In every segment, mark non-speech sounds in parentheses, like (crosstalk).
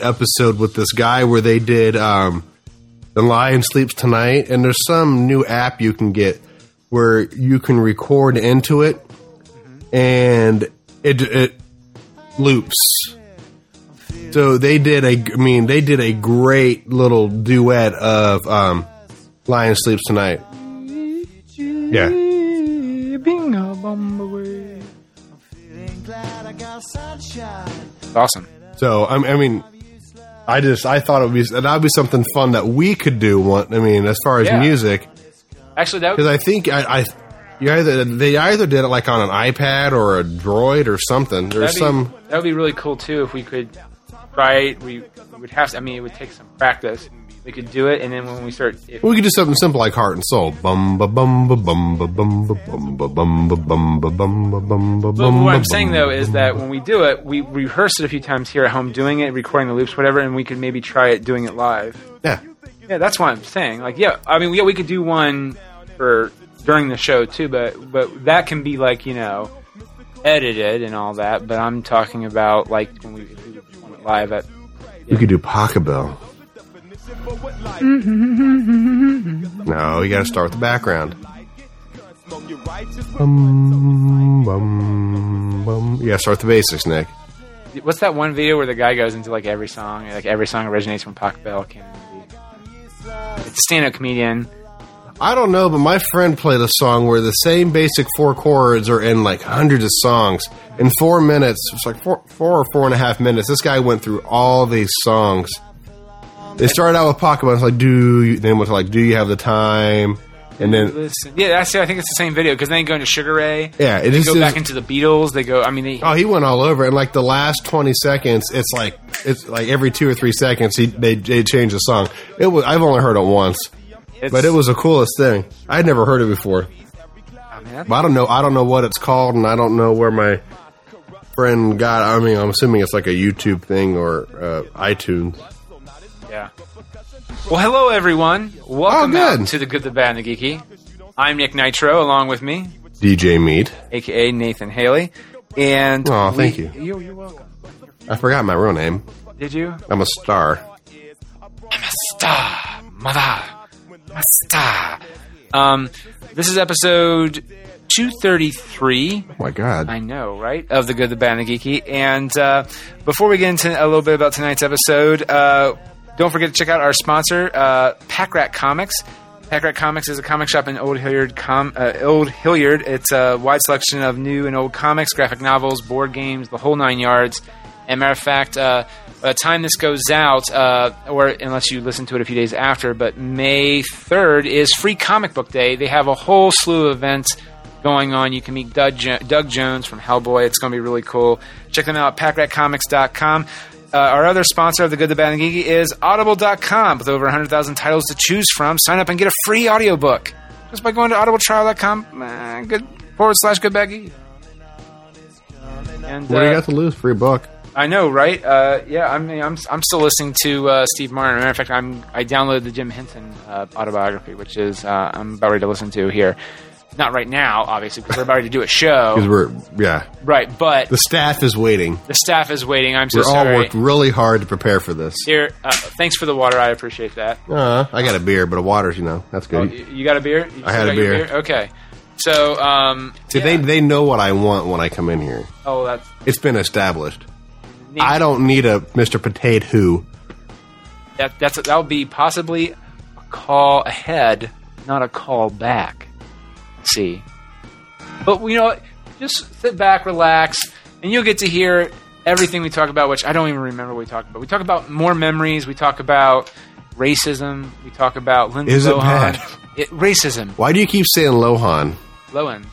episode with this guy where they did um, "The Lion Sleeps Tonight," and there's some new app you can get where you can record into it, and it it loops. So they did a, I mean, they did a great little duet of um, "Lion Sleeps Tonight." Yeah. Awesome. So I, I mean, I just I thought it would be that'd be something fun that we could do. One, I mean, as far as Yeah. music, Actually, that because I think I, I you either they either did it like on an iPad or a Droid or something. There's be, some that would be really cool too if we could try it. We would have to. I mean, it would take some practice. We could do it, and then when we start, if, we could do something simple like Heart and Soul. Bum ba bum ba bum ba bum ba bum ba bum ba bum ba bum ba bum ba But bum. what I'm saying though is that when we do it, we rehearse it a few times here at home, doing it, recording the loops, whatever, and we could maybe try it doing it live. yeah, Yeah, that's what I'm saying. Like, yeah, I mean, yeah, we could do one for during the show too, but but that can be like you know edited and all that. But I'm talking about like when we it live at. we could do Pachelbel. Mm-hmm. no, you got to start with the background. Bum, bum, bum. You got to start with the basics, Nick. What's that one video where the guy goes into like every song, like every song originates from Pachelbel? Can't. It's a stand-up comedian. I don't know, but my friend played a song where the same basic four chords are in like hundreds of songs. In four minutes, it's like four, four or four and a half minutes. This guy went through all these songs. They started out with Pokemon. It's like, do you, then to like, do you have the time? And then, Listen, yeah, that's I think it's the same video because then they go into Sugar Ray. yeah, it They is. go back into the Beatles. They go. I mean, they. oh, he went all over. And like the last twenty seconds, it's like it's like every two or three seconds, he they they change the song. It was I've only heard it once, it's, but it was the coolest thing. I'd never heard it before. I mean, that's- But I don't know. I don't know what it's called, and I don't know where my friend got. I mean, I'm assuming it's like a YouTube thing or uh, iTunes. Yeah. Well, hello everyone. Welcome Oh, good. out to the Good, the Bad, and the Geeky. I'm Nick Nitro, along with me, DJ Meat. aka Nathan Haley. And Aw, we- thank you. You're, you're welcome. I forgot my real name. Did you? I'm a star. Star, mother, a star. Mother. Um, this is episode 233. Oh my God. I know, right? Of the good, the bad, and the geeky. And uh, before we get into a little bit about tonight's episode, uh, don't forget to check out our sponsor, uh, Pack Rat Comics. Pack Rat Comics is a comic shop in Old Hilliard. Com- uh, Old Hilliard. It's a wide selection of new and old comics, graphic novels, board games, the whole nine yards. And matter of fact, uh, by the time this goes out, uh, or unless you listen to it a few days after, but May 3rd is Free Comic Book Day. They have a whole slew of events going on. You can meet Doug, jo- Doug Jones from Hellboy. It's going to be really cool. Check them out at packratcomics.com. Uh, our other sponsor of the Good, the Bad, and the Geeky is Audible.com. With over 100,000 titles to choose from, sign up and get a free audiobook just by going to audibletrial.com uh, good, forward slash good bad geeky. And, what do you uh, got to lose? Free book. I know, right? Uh, yeah, I mean, I'm I'm still listening to uh, Steve Martin. Matter of fact, I'm I downloaded the Jim Henson uh, autobiography, which is uh, I'm about ready to listen to here. Not right now, obviously, because we're about to do a show. Because we're yeah. right? But The staff is waiting. the staff is waiting. I'm so We're all worked really hard to prepare for this. Here, uh, thanks for the water. I appreciate that. Uh, I got a beer, but a water's you know that's Oh, good. you you got a beer? You I had a your beer. Okay. So, um, See, yeah. they they know what I want when I come in here. oh, that's It's been established. neat. I don't need a Mr. Potato Who. that that's that'll be possibly a call ahead, not a call back. See, but you know, just sit back, relax, and you'll get to hear everything we talk about. Which I don't even remember what we talked about. We talk about more memories. We talk about racism. We talk about Lindsay Is it Lohan. bad? It, racism. Why do you keep saying Lohan? Lohan.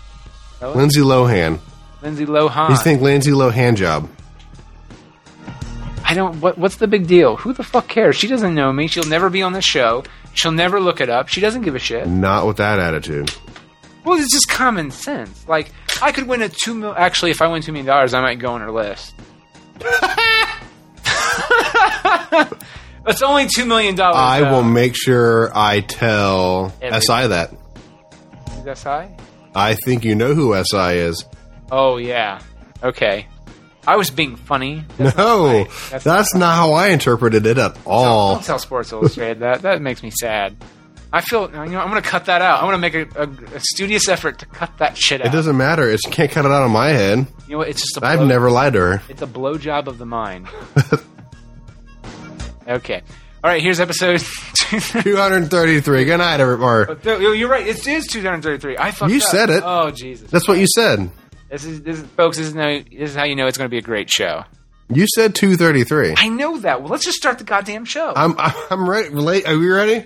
Lohan? Lindsay Lohan. Lindsay Lohan. You think Lindsay Lohan job? I don't. What, what's the big deal? Who the fuck cares? She doesn't know me. She'll never be on the show. She'll never look it up. She doesn't give a shit. Not with that attitude. Well, it's just common sense. Like, I could win a two mil. Actually, if I win two million dollars, I might go on her list. it's only two million dollars. I will make sure I tell SI that. Is SI? I think you know who SI is. Oh yeah. Okay. I was being funny. That's no, not that's, That's not how I interpreted it at all. Don't tell Sports Illustrated that. That makes me sad. I feel you know I'm going to cut that out. I'm going to make a, a, a studious effort to cut that shit out. It doesn't matter. It's, you can't cut it out of my head. You know what? It's just a. I've blow- never lied to her. It's a blowjob of the mind. (laughs) okay. All right. Here's episode. 233. Good night, everybody. Oh, you're right. It is 233. I fucked You up. said it. Oh Jesus. That's what you said. This is this is folks. This is no, this is how you know it's going to be a great show. You said 233. I know that. Well, let's just start the goddamn show. I'm I'm ready. Late. Are we ready?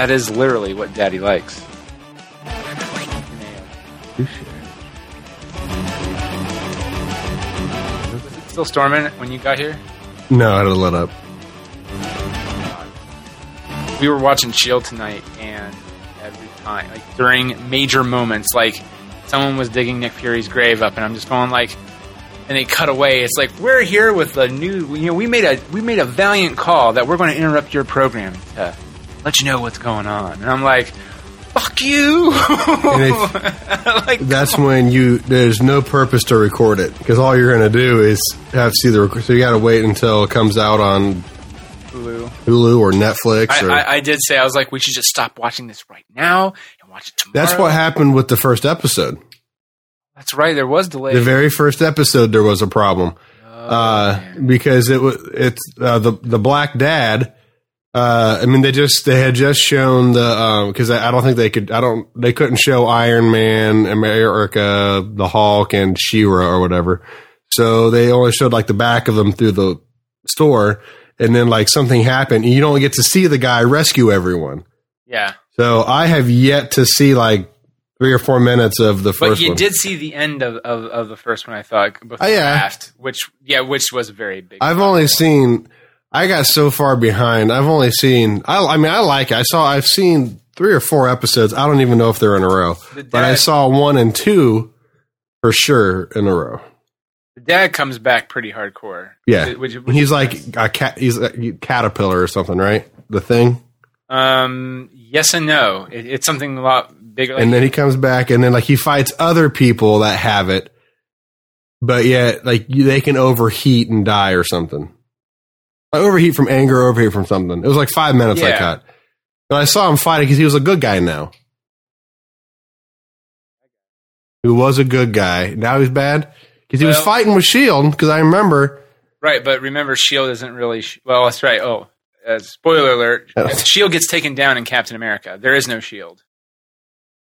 That is literally what Daddy likes. Was it still storming when you got here? No, I had to let up. we were watching Shield tonight, and every time, like during major moments, like someone was digging Nick Fury's grave up, and I'm just going like, and they cut away. It's like we're here with a new, you know, we made a we made a valiant call that we're going to interrupt your program to let you know what's going on, and I'm like, fuck you. (laughs) like That's when you there's no purpose to record it because all you're going to do is have to see the record. So you got to wait until it comes out on Hulu. Hulu or Netflix. I, or, I, I did say I was like, we should just stop watching this right now and watch it tomorrow. that's what happened with the first episode. That's right. There was delay. The very first episode, there was a problem uh, because it was it's uh, the the black dad. Uh, I mean, they just they had just shown the because I, I don't think they could. I don't. They couldn't show Iron Man, America, the Hulk, and Shira or whatever. So they only showed like the back of them through the store, and then like something happened, and you don't get to see the guy rescue everyone. yeah. So I have yet to see like three or four minutes of the first. But you one. did see the end of, of, of the first one, I thought. Before Oh, yeah. Raft, which yeah, which was very big. I've only seen. I got so far behind. I've only seen. I, I mean, I like it. I saw. I've seen three or four episodes. I don't even know if they're in a row, The but I saw one and two for sure in a row. the dad comes back pretty hardcore. Yeah, Which- which he's like nice. a cat. He's a caterpillar or something, right? The thing, um, yes and no. It, it's something a lot bigger. Like, and then he comes back, and then like he fights other people that have it, but yet like they can overheat and die or something. Like, overheat from anger, overheat from something. It was like five minutes I Yeah. cut. But I saw him fighting because he was a good guy now. Who was a good guy. Now he's bad. Because he was fighting with S.H.I.E.L.D. Because I remember. right, but remember, Shield isn't really. Well, that's right. Oh, uh, spoiler alert: (laughs) Shield gets taken down in Captain America. There is no Shield.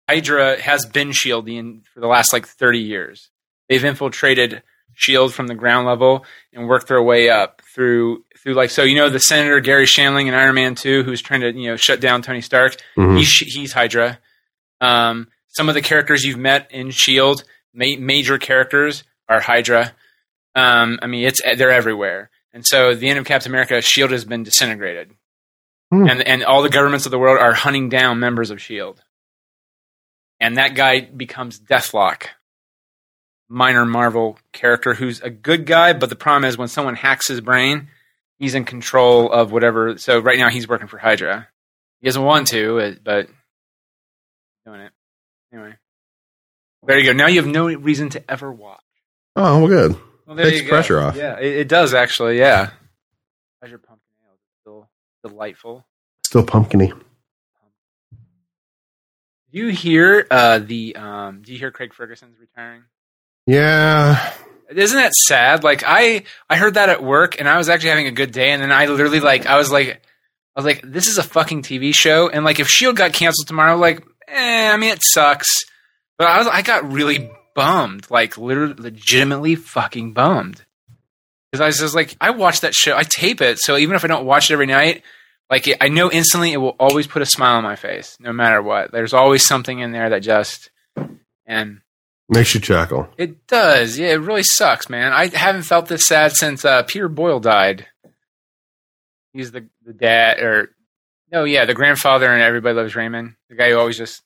Hydra has been Shield in, for the last like thirty years. They've infiltrated Shield from the ground level and worked their way up through through like so. You know the Senator Garry Shandling in Iron Man Two, who's trying to you know shut down Tony Stark. Mhm. He's he's Hydra. Um, some of the characters you've met in Shield, ma- major characters, are Hydra. Um, I mean, it's they're everywhere. And so, the end of Captain America, Shield has been disintegrated, Hmm. and and all the governments of the world are hunting down members of Shield. And that guy becomes Deathlok, minor Marvel character who's a good guy, but the problem is when someone hacks his brain, he's in control of whatever. So right now, he's working for Hydra. He doesn't want to, uh, but doing it anyway. There you go. Now you have no reason to ever watch. Oh, well, good. Well, there Takes you go. pressure off. Yeah, it, it does actually. Yeah. How's your pumpkin ale? Is Still delightful. Still pumpkiny. Do you hear uh, the? Um, do you hear Craig Ferguson's retiring? Yeah. Isn't that sad? Like I I heard that at work and I was actually having a good day and then I literally like I was like I was like this is a fucking TV show and like if Shield got canceled tomorrow like eh I mean it sucks. But I was I got really bummed, like literally legitimately fucking bummed. Cuz I was just like I watch that show. I tape it, so even if I don't watch it every night, like it, I know instantly it will always put a smile on my face no matter what. There's always something in there that just and Makes you chuckle. it does. Yeah, it really sucks, man. I haven't felt this sad since uh, Peter Boyle died. He's the the dad, or no, yeah, the grandfather and Everybody Loves Raymond. The guy who always just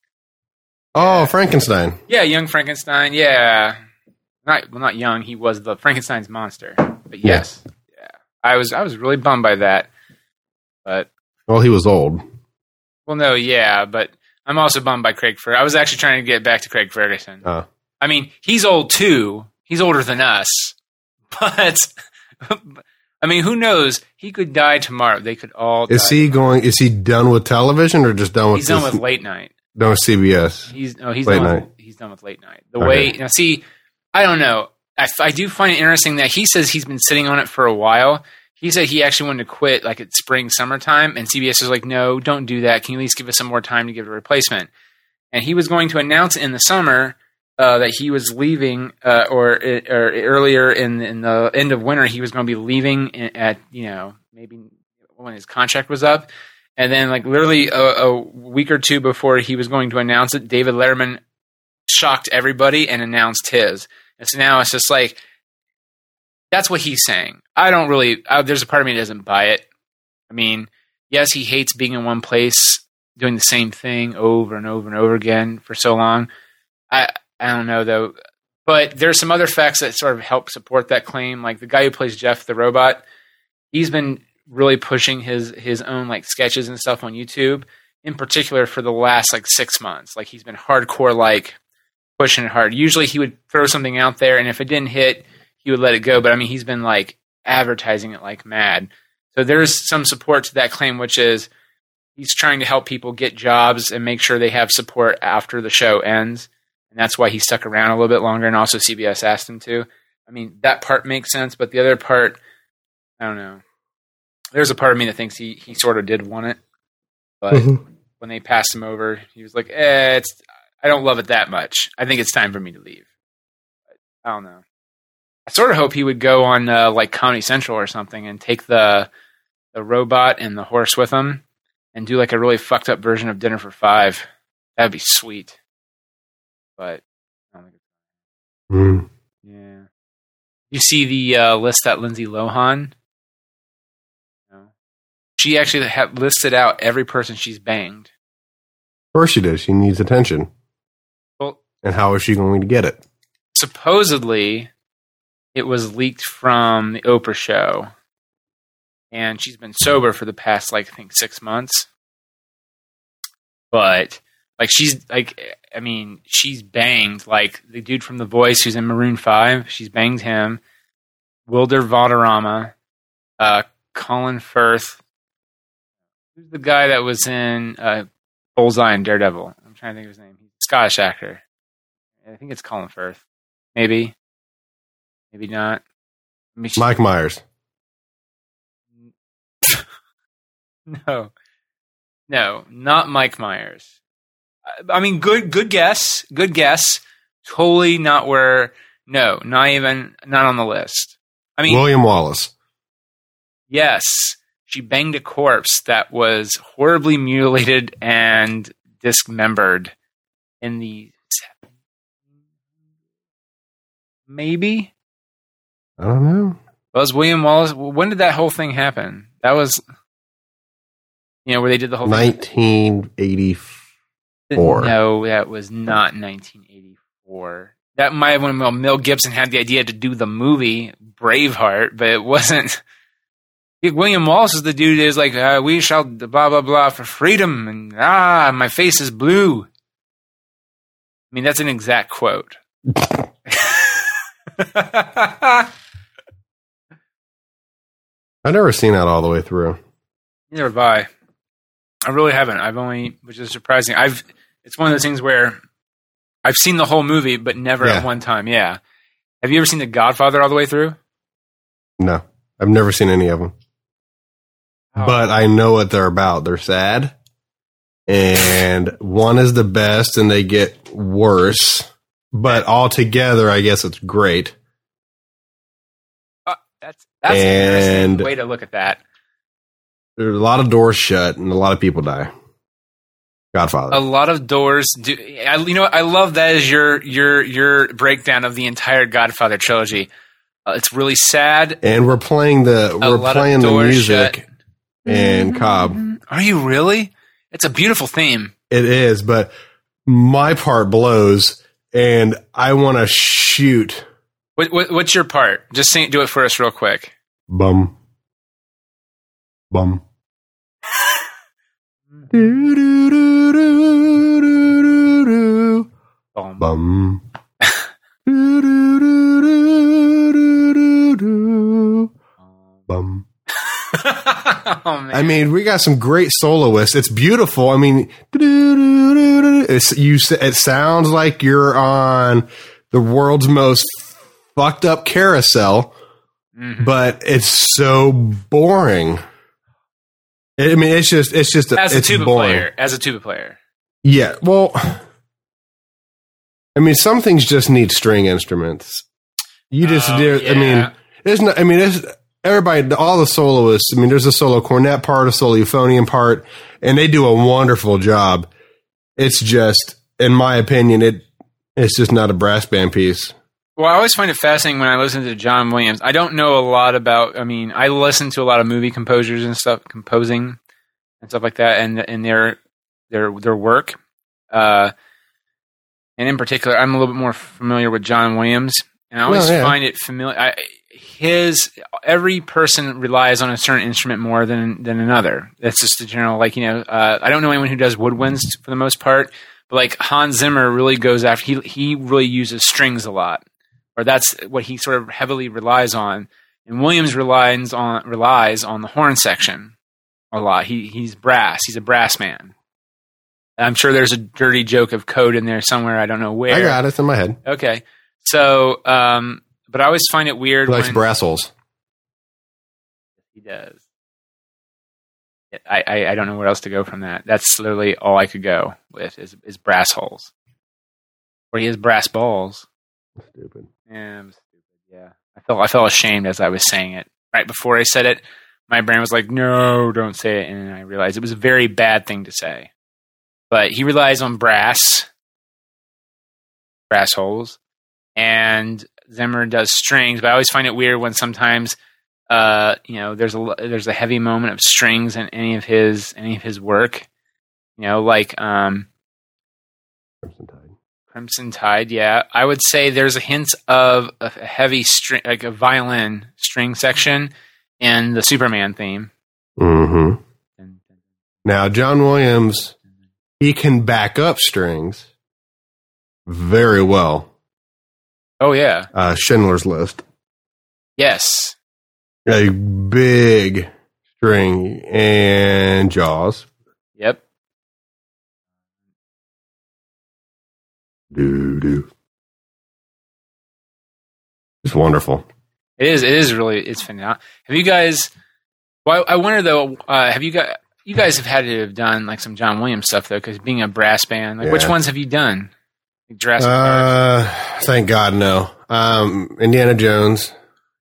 Oh, Frankenstein. yeah, young Frankenstein. Yeah, not well, not young. He was the Frankenstein's monster. But yes, yeah, I was I was really bummed by that. But Well, he was old. well, no, yeah, but I'm also bummed by Craig Ferguson. I was actually trying to get back to Craig Ferguson. Uh, I mean, he's old too. He's older than us. (laughs) But I mean, who knows? He could die tomorrow. They could all. is die. he going? Is he done with television or just done with? He's done with late night. done with CBS? He's no, he's Late done. night. With, he's done with late night. The Okay. way now, see, I don't know. I, I do find it interesting that he says he's been sitting on it for a while. He said he actually wanted to quit like at spring, summertime, and CBS was like, "No, don't do that. Can you at least give us some more time to give a replacement?" And he was going to announce in the summer uh, that he was leaving, uh, or, or earlier in in the end of winter, he was going to be leaving at you know maybe when his contract was up. And then, like literally a, a week or two before he was going to announce it, David Letterman shocked everybody and announced his. And so now it's just like that's what he's saying. I don't really. Uh, there's a part of me that doesn't buy it. I mean, yes, he hates being in one place doing the same thing over and over and over again for so long. I I don't know though. But there's some other facts that sort of help support that claim. Like the guy who plays Jeff the robot, he's been really pushing his his own like sketches and stuff on YouTube. In particular, for the last like six months, like he's been hardcore like pushing it hard. Usually, he would throw something out there, and if it didn't hit, he would let it go. But I mean, he's been like advertising it like mad. So there's some support to that claim, which is he's trying to help people get jobs and make sure they have support after the show ends. And that's why he stuck around a little bit longer. And also, CBS asked him to. I mean, that part makes sense, but the other part, I don't know. There's a part of me that thinks he, he sort of did want it, but Mhm. when they passed him over, he was like, "Eh, it's I don't love it that much. I think it's time for me to leave." But I don't know. I sort of hope he would go on uh, like Comedy Central or something and take the the robot and the horse with him and do like a really fucked up version of Dinner for Five. That'd be sweet. But I don't think it's Mm. yeah. You see the uh, list that Lindsay Lohan? No. She actually had listed out every person she's banged. Of course she does. She needs attention. Well, And how is she going to get it? supposedly it was leaked from the Oprah show. And she's been sober for the past like I think 6 months. But like she's like I mean, she's banged like the dude from The Voice who's in Maroon 5, she's banged him. Wilmer Valderrama, uh Colin Firth. Who's the guy that was in uh Bullseye and Daredevil? I'm trying to think of his name. He's a Scottish actor. I think it's Colin Firth. Maybe. Maybe not. I mean, she- Mike Myers. (laughs) No. No, not Mike Myers. I- mean, good, good guess. Good guess. Totally not where. No, not even not on the list. I mean, William Wallace. yes, she banged a corpse that was horribly mutilated and dismembered in the maybe I don't know. was William Wallace. When did that whole thing happen? That was, you know, where they did the whole thing. 1984. (laughs) No, that was not 1984. That might have been when Mel Gibson had the idea to do the movie Braveheart, but it wasn't. (laughs) William Wallace is the dude is like, uh, we shall blah, blah, blah for freedom, and ah, my face is blue. I mean, that's an exact quote. (laughs) I've never seen that all the way through. Neither have I. I really haven't. I've only, which is surprising. I've. It's one of those things where I've seen the whole movie, but never Yeah. at one time. Yeah, Have you ever seen The Godfather all the way through? No, I've never seen any of them, Oh. but I know what they're about. They're sad, and one is the best, and they get worse. But all together, I guess it's great. Uh, that's that's an interesting And- way to look at that. There's a lot of doors shut, and a lot of people die. Godfather. A lot of doors do. I, you know. I love that as your your your breakdown of the entire Godfather trilogy. Uh, it's really sad. and we're playing the A we're playing the music shut. in Cobb. Are you really? It's a beautiful theme. It is, but my part blows, and I want to shoot. What, what, what's your part? Just sing, do it for us real quick. Bum, bum. Boom. Bum. Bum. oh! (laughs) I mean, we got some great soloists. It's beautiful. I mean, it's, you. It sounds like you're on the world's most fucked up carousel, Mhm. but it's so boring. I mean, it's just, it's just, a, as a tuba boring. player, as a tuba player, Yeah. Well, I mean, some things just need string instruments. You just, Oh, do, I mean, there's no, I mean, there's everybody, all the soloists. I mean, there's a solo cornet part, a solo euphonium part, and they do a wonderful job. It's just, in my opinion, it it's just not a brass band piece. Well, I always find it fascinating when I listen to John Williams. I don't know a lot about. I mean, I listen to a lot of movie composers and stuff, composing and stuff like that, and and their their their work. Uh, and in particular, I'm a little bit more familiar with John Williams, and I always Well, yeah. find it familiar. I, his every person relies on a certain instrument more than than another. That's just the general. Like you know, uh, I don't know anyone who does woodwinds for the most part, but like Hans Zimmer really goes after. He he really uses strings a lot or that's what he sort of heavily relies on. And Williams relies on relies on the horn section a lot. He he's brass. He's a brass man. I'm sure there's a dirty joke of code in there somewhere. I don't know where. I got it in my head. Okay, so um, but I always find it weird He likes when brass holes. he does. I, I I don't know where else to go from that. That's literally all I could go with is is brass holes, or he has brass balls. Stupid. Yeah, I'm stupid. Yeah, I felt I felt ashamed as I was saying it. Right before I said it, my brain was like, "No, don't say it," and I realized it was a very bad thing to say. But he relies on brass, brass holes, and Zimmer does strings. But I always find it weird when sometimes, uh, you know, there's a there's a heavy moment of strings in any of his any of his work. You know, like um, Crimson Tide. Yeah. I would say there's a hint of a heavy string, like a violin string section in the Superman theme. Mm-hmm. Now, John Williams, he can back up strings very well. Oh yeah, Uh, Schindler's List, yes, a big string, and Jaws. yep. Doo doo. It's wonderful. It is. It is really. It's phenomenal. Have you guys? Well, I I wonder though. Uh, have you got? You guys have had to have done like some John Williams stuff though, because being a brass band, like which ones have you done? Like Jurassic Park. Uh, thank God, no. Um, Indiana Jones,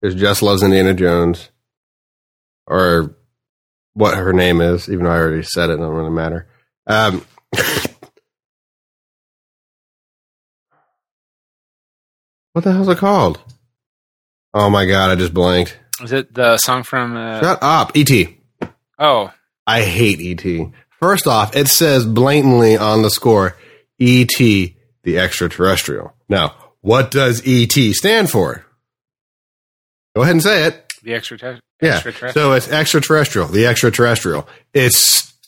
because Jess loves Indiana Jones, or what her name is, even though I already said it, it don't really matter. Um, (laughs) what the hell's it called? Oh my God, I just blanked. Is it the song from? Uh, Shut up, E.T. oh, I hate E.T. First off, it says blatantly on the score, E.T. the extraterrestrial. Now, what does E.T. stand for? Go ahead and say it. the extra. Yeah. So it's extraterrestrial, the extraterrestrial. It's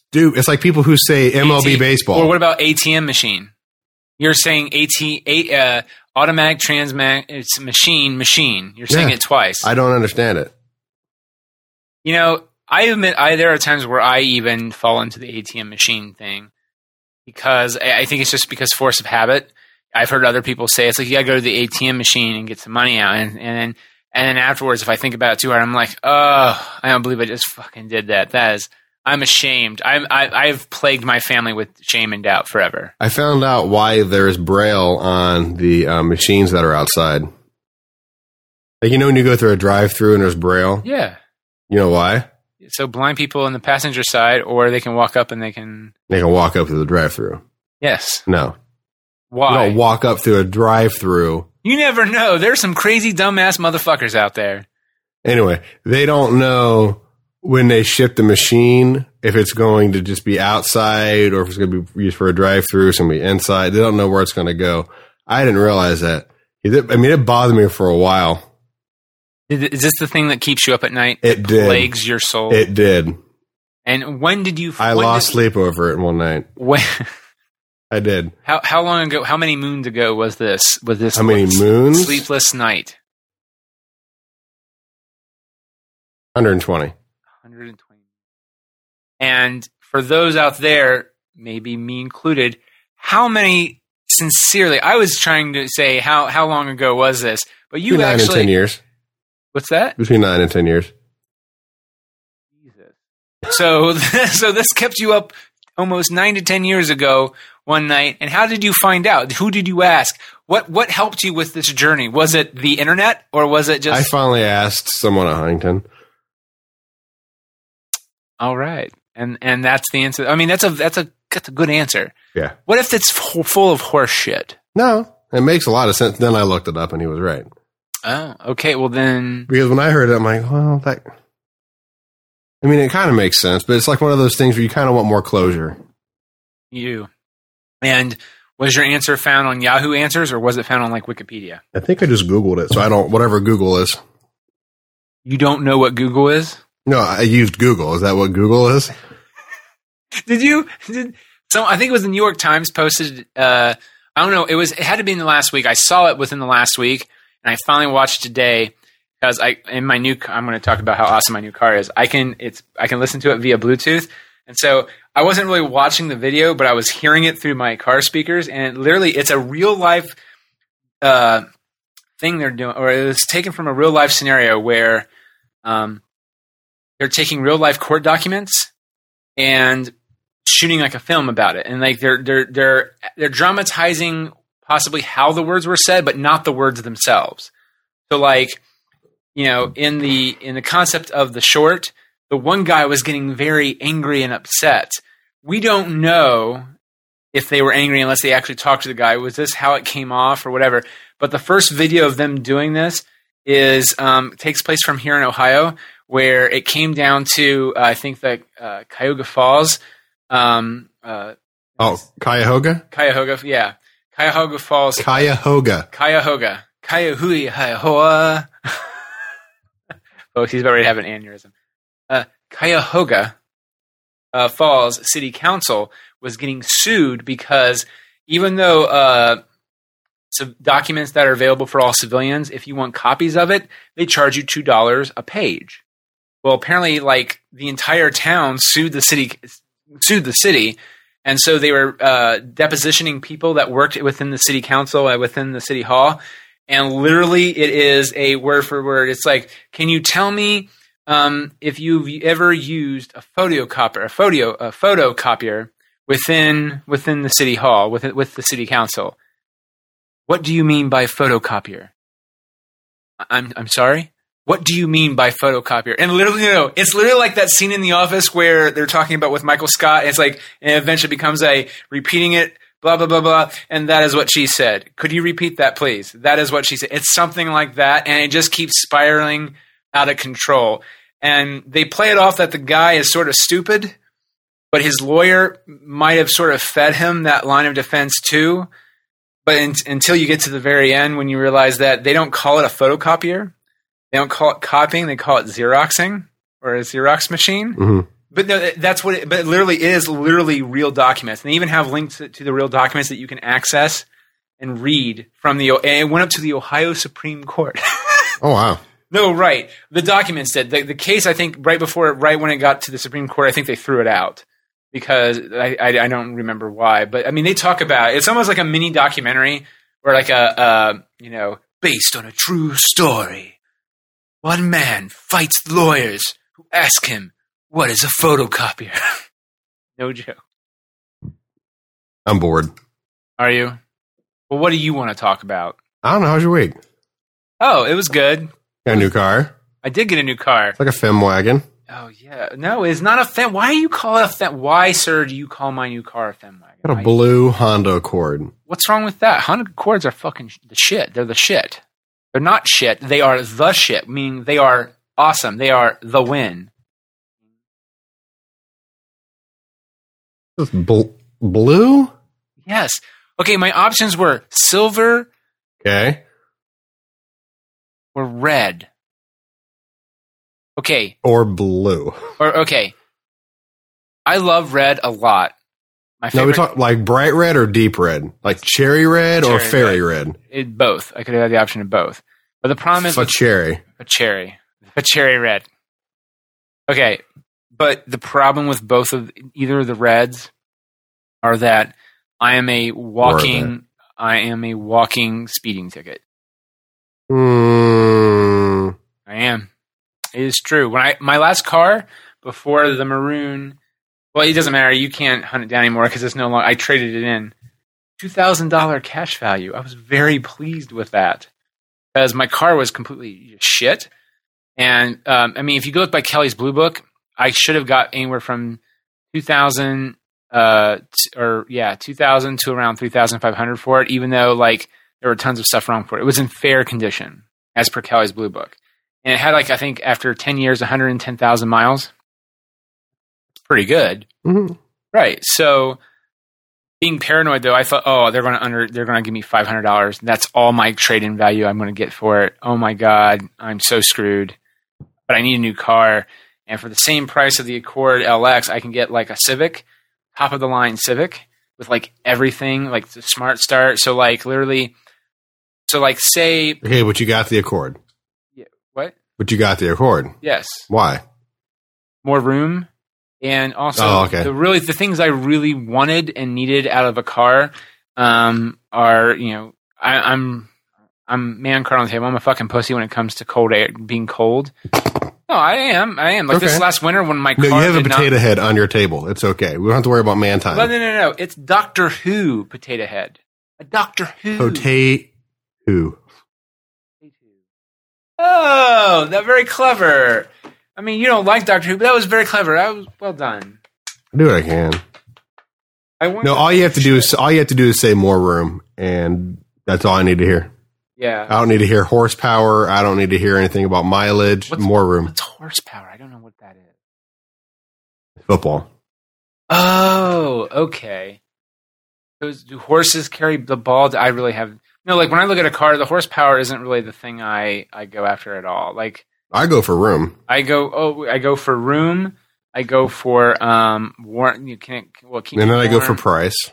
stu- It's like people who say MLB AT baseball. Or what about ATM machine? You're saying AT, a, uh, automatic transmat it's machine machine. You're saying Yeah. it twice. I don't understand it. you know, I admit I there are times where I even fall into the ATM machine thing because I, I think it's just because force of habit. I've heard other people say it's like you gotta go to the ATM machine and get some money out, and and then and then afterwards, if I think about it too hard, I'm like, oh, I don't believe I just fucking did that. That is, I'm ashamed. I'm I, I've plagued my family with shame and doubt forever. I found out why there's braille on the uh, machines that are outside. Like you know when you go through a drive-through and there's braille, Yeah. you know why? So blind people on the passenger side, or they can walk up and they can. They can walk up to the drive-through. Yes. No, you Why? don't walk up through a drive-through. You never know. There's some crazy dumbass motherfuckers out there. Anyway, they don't know when they ship the machine if it's going to just be outside or if it's going to be used for a drive-through, it's going to be inside. They don't know where it's going to go. I didn't realize that. I mean, it bothered me for a while. Is is this the thing that keeps you up at night? It did. Plagues your soul. It did. and when did you? I lost did- sleep over it one night. When, (laughs) I did. how how long ago? How many moons ago was this? Was this? How many moons? Sleepless night. 120. 120. And for those out there, maybe me included, how many? Sincerely, I was trying to say how how long ago was this? But you Between nine and actually. ten years. What's that? Between nine and ten years. Jesus. So, (laughs) so this kept you up almost nine to ten years ago one night. And how did you find out? Who did you ask? What what helped you with this journey? Was it the internet or was it just? I finally asked someone at Huntington. all right? And and that's the answer. I mean, that's a that's a that's a good answer. Yeah. What if it's f- full of horse shit? No, it makes a lot of sense. Then I looked it up and he was right. Oh, okay. Well then, Because when I heard it, I'm like, well, that. I mean, it kind of makes sense, but it's like one of those things where you kind of want more closure. you. And was your answer found on Yahoo Answers or was it found on like Wikipedia? I think I just Googled it, so I don't, whatever Google is. You don't know what Google is? No, I used Google. Is that what Google is? (laughs) Did you? Did, so I think it was the New York Times posted. Uh, I don't know. It was. It had to be in the last week. I saw it within the last week, and I finally watched it today because I in my new. I'm going to talk about how awesome my new car is. I can. It's. I can listen to it via Bluetooth, and so I wasn't really watching the video, but I was hearing it through my car speakers, and literally, it's a real life uh, thing they're doing, or it was taken from a real life scenario where um, they're taking real life court documents and shooting like a film about it. And like they're they're they're they're dramatizing possibly how the words were said but not the words themselves. So like you know in the in the concept of the short the one guy was getting very angry and upset. We don't know if they were angry unless they actually talked to the guy. Was this how it came off or whatever? But the first video of them doing this is um, takes place from here in ohio where it came down to uh, i think that uh, cuyahoga falls um, uh, Oh, Cuyahoga? Cuyahoga, yeah, Cuyahoga Falls, Cuyahoga. Cuyahoga, Cuyahoga, (laughs) Cuyahoga. Folks, he's about ready to have an aneurysm. Uh, Cuyahoga uh, Falls City Council was getting sued because even though uh, so documents that are available for all civilians, if you want copies of it, they charge you two dollars a page. Well, apparently, like the entire town sued the city, sued the city, and so they were uh, depositioning people that worked within the city council, uh, within the city hall, and literally, it is a word for word. It's like, can you tell me um, if you've ever used a photocopier, a photo, a photocopier within within the city hall, with with the city council? What do you mean by photocopier? I'm I'm sorry. What do you mean by photocopier? And literally, you know, it's literally like that scene in The Office where they're talking about with Michael Scott. And it's like, and it eventually becomes a repeating it, blah blah blah blah. And that is what she said. Could you repeat that, please? That is what she said. It's something like that, and it just keeps spiraling out of control. And they play it off that the guy is sort of stupid, but his lawyer might have sort of fed him that line of defense too. But in, until you get to the very end, when you realize that they don't call it a photocopier, they don't call it copying; they call it xeroxing or a Xerox machine. hmm But no, that's what. It, but it literally is literally real documents, and they even have links to, to the real documents that you can access and read from the. And it went up to the Ohio Supreme Court. (laughs) Oh, wow. no, right. The documents did. The, the case, I think, right before, right when it got to the Supreme Court, I think they threw it out because I, I, I don't remember why. But I mean, they talk about it's almost like a mini documentary or like a, uh, you know, based on a true story. One man fights lawyers who ask him, "What is a photocopier?" (laughs) no joke. I'm bored. Are you? Well, what do you want to talk about? I don't know. How's your week? Oh, it was good. Got a new car. I did get a new car. It's like a fem wagon. Oh yeah, no, it's not a fem. Why do you call it a fem? Why, sir, do you call my new car a fem wagon? Got a Why- blue Honda Accord. What's wrong with that? Honda Accords are fucking sh- the shit. They're the shit. They're not shit. They are the shit. Meaning they are awesome. They are the win. Bl- blue. Yes. Okay, my options were silver Okay. or red. Okay, Or blue. or okay. I love red a lot. My favorite, we talk like bright red or deep red, like cherry red or fairy red. it, both. I could have had the option of both. But the problem is with cherry. a cherry, a cherry red. Okay, but the problem with both of either of the reds are that I am a walking, I am a walking speeding ticket. Hmm. I am. It is true. When I my last car before the maroon, well, it doesn't matter. You can't hunt it down anymore because it's no longer. I traded it in. Two thousand dollar cash value. I was very pleased with that because my car was completely shit. And um, I mean, if you go look by Kelly's Blue Book, I should have got anywhere from two thousand, uh, t- or yeah, two thousand to around three thousand five hundred for it. Even though like there were tons of stuff wrong for it, it was in fair condition as per Kelly's Blue Book and it had like I think after ten years, one hundred and ten thousand miles. Pretty good, Mhm. right? So, being paranoid though, I thought, oh, they're going to under, they're going to give me five hundred dollars. That's all my trade-in value I'm going to get for it. Oh my god, I'm so screwed. But I need a new car, and for the same price of the Accord LX, I can get like a Civic, top of the line Civic with like everything, like the Smart Start. So like literally, so like say Okay, but you got the Accord. Yeah. What? But you got the Accord. Yes. Why? more room and also Oh, okay. the really the things I really wanted and needed out of a car um, are you know I, I'm I'm man card on the table. I'm a fucking pussy when it comes to cold air being cold. No, I am. I am. Like this last winter when my No, car you have a potato not. head on your table. It's okay. We don't have to worry about man time. Well, no, no, no. It's Doctor Who potato head. A Doctor Who. Potato. Who? Oh, that very clever. I mean, you don't like Doctor Who, but that was very clever. That was well done. Do what I can. I No, all you have to do is all you have to do is say more room, and that's all I need to hear. yeah. I don't need to hear horsepower. I don't need to hear anything about mileage. What's- more room. What's horsepower? I don't know what that is. Football. Oh, okay. Those do horses carry the ball? I really have no. Like when I look at a car, the horsepower isn't really the thing I I go after at all. Like I go for room. I go oh I go for room. I go for um warm. You can't well keep. and then I go for price.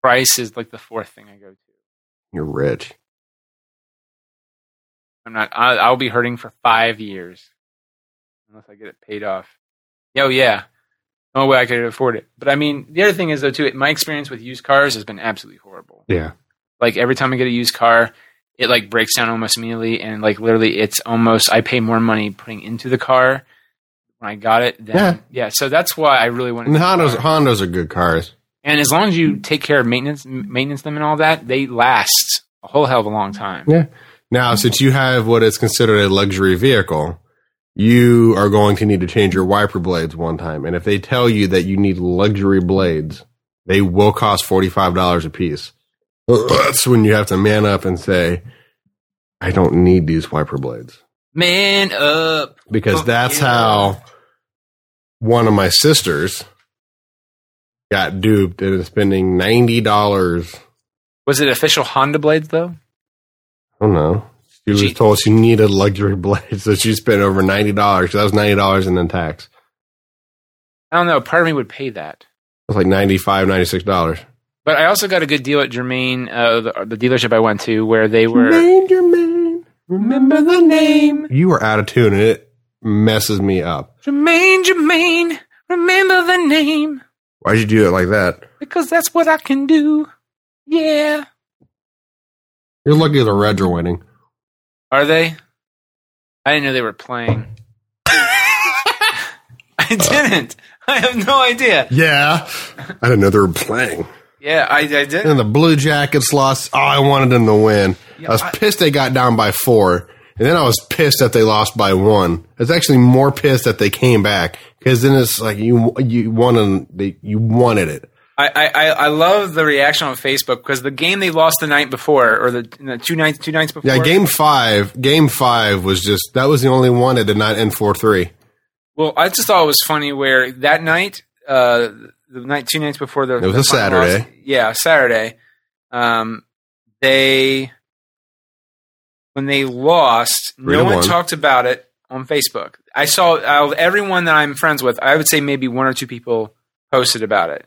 price is like the fourth thing I go to. You're rich. I'm not. I, I'll be hurting for five years unless I get it paid off. Oh yeah, no way I could afford it. But I mean, the other thing is though too. My experience with used cars has been absolutely horrible. Yeah. Like every time I get a used car, it like breaks down almost immediately, and like literally, it's almost I pay more money putting into the car when I got it. Than, Yeah. yeah. So that's why I really wanted. And Hondas. Hondas are good cars. and as long as you take care of maintenance, maintenance them and all that, they last a whole hell of a long time. Yeah. Now, since you have what is considered a luxury vehicle, you are going to need to change your wiper blades one time. And if they tell you that you need luxury blades, they will cost $45 a piece. That's when you have to man up and say, I don't need these wiper blades. Man up. Because that's yeah. how one of my sisters got duped into spending $90. Was it official Honda blades though? I don't know. She was She- told she needed luxury (laughs) blades, so she spent over ninety dollars. That was ninety dollars and then tax. I don't know. Part of me would pay that. It was like 95 dollars. But I also got a good deal at Germain, uh, the, the dealership I went to, where they were. Jermaine, remember the name. You were out of tune, and it messes me up. Jermaine, Jermaine, remember the name Why'd you do it like that? because that's what I can do. Yeah. You're lucky the Reds are winning. Are they? I didn't know they were playing. (laughs) (laughs) I didn't. I have no idea. Yeah, I didn't know they were playing. Yeah, I, I didn't. And the Blue Jackets lost. Oh, I wanted them to win. Yeah, I was I- pissed they got down by four, and then I was pissed that they lost by one. I was actually more pissed that they came back because then it's like you you wanted you wanted it. I, I, I- I love the reaction on Facebook because the game they lost the night before, or the, the two nights two nights before. Yeah, game five. Game five was just that was the only one that did not end four three. Well, I just thought it was funny where that night, uh, the night two nights before the It was the a Saturday. loss- yeah, Saturday. Um, they when they lost, Three no one one. talked about it on Facebook. I saw everyone that I'm friends with, I would say maybe one or two people posted about it.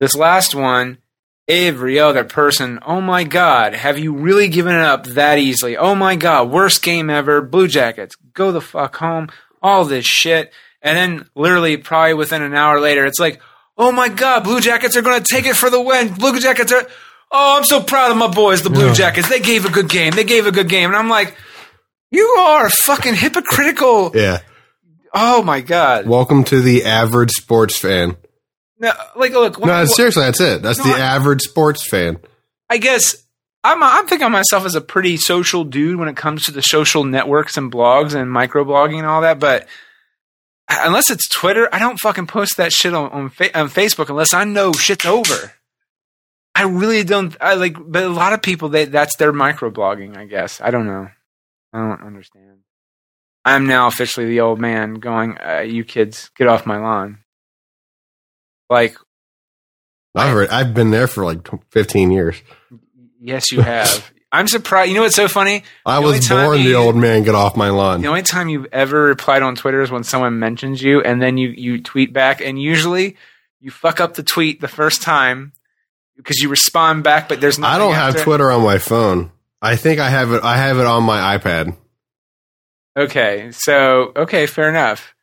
This last one, every other person, oh my God, have you really given it up that easily? Oh my God, worst game ever. Blue Jackets, go the fuck home. All this shit. And then literally probably within an hour later, it's like, oh my God, Blue Jackets are going to take it for the win. Blue Jackets are, oh, I'm so proud of my boys, the Blue Yeah. Jackets. They gave a good game. They gave a good game. And I'm like, you are fucking hypocritical. Yeah. Oh my God. Welcome to the average sports fan. No, like, look, No, what- seriously, that's it. That's No, the I- average sports fan. I guess I'm I'm thinking of myself as a pretty social dude when it comes to the social networks and blogs and microblogging and all that. But unless it's Twitter, I don't fucking post that shit on on, fa- on Facebook unless I know shit's over. I really don't. I like, but a lot of people they that's their microblogging. I guess I don't know. I don't understand. I'm now officially the old man going. Uh, you kids, get off my lawn. Like, I've heard, I've been there for like fifteen years. yes, you have. (laughs) I'm surprised. You know what's so funny? I The was born the old man. Get off my lawn. The only time you've ever replied on Twitter is when someone mentions you, and then you you tweet back, and usually you fuck up the tweet the first time because you respond back, but there's nothing I don't have after. Twitter on my phone. I think I have it. I have it on my iPad. Okay, so okay, fair enough.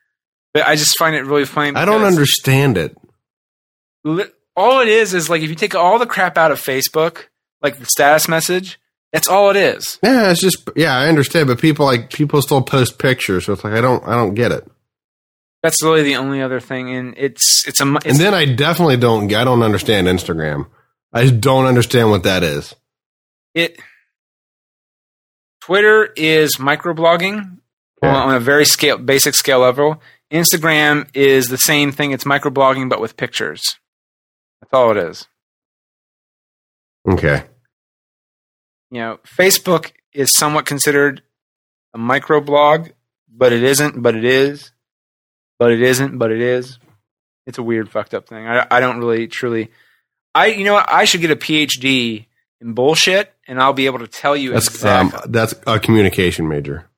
But I just find it really funny. I don't understand it. li- All it is is like if you take all the crap out of Facebook, like the status message, that's all it is. Yeah, it's just yeah, I understand, but people like people still post pictures, so it's like I don't I don't get it. That's really the only other thing, and it's it's a it's, And then I definitely don't I don't understand Instagram. I don't understand what that is. it Twitter is microblogging on, Yeah. on a very scale basic scale level. Instagram is the same thing. It's microblogging but with pictures. That's all it is. Okay. You know, Facebook is somewhat considered a microblog, but it isn't. But it is. But it isn't. But it is. It's a weird, fucked up thing. I, I don't really, truly. I, you know, what? I should get a PhD in bullshit, and I'll be able to tell you That's exactly. um, that's a communication major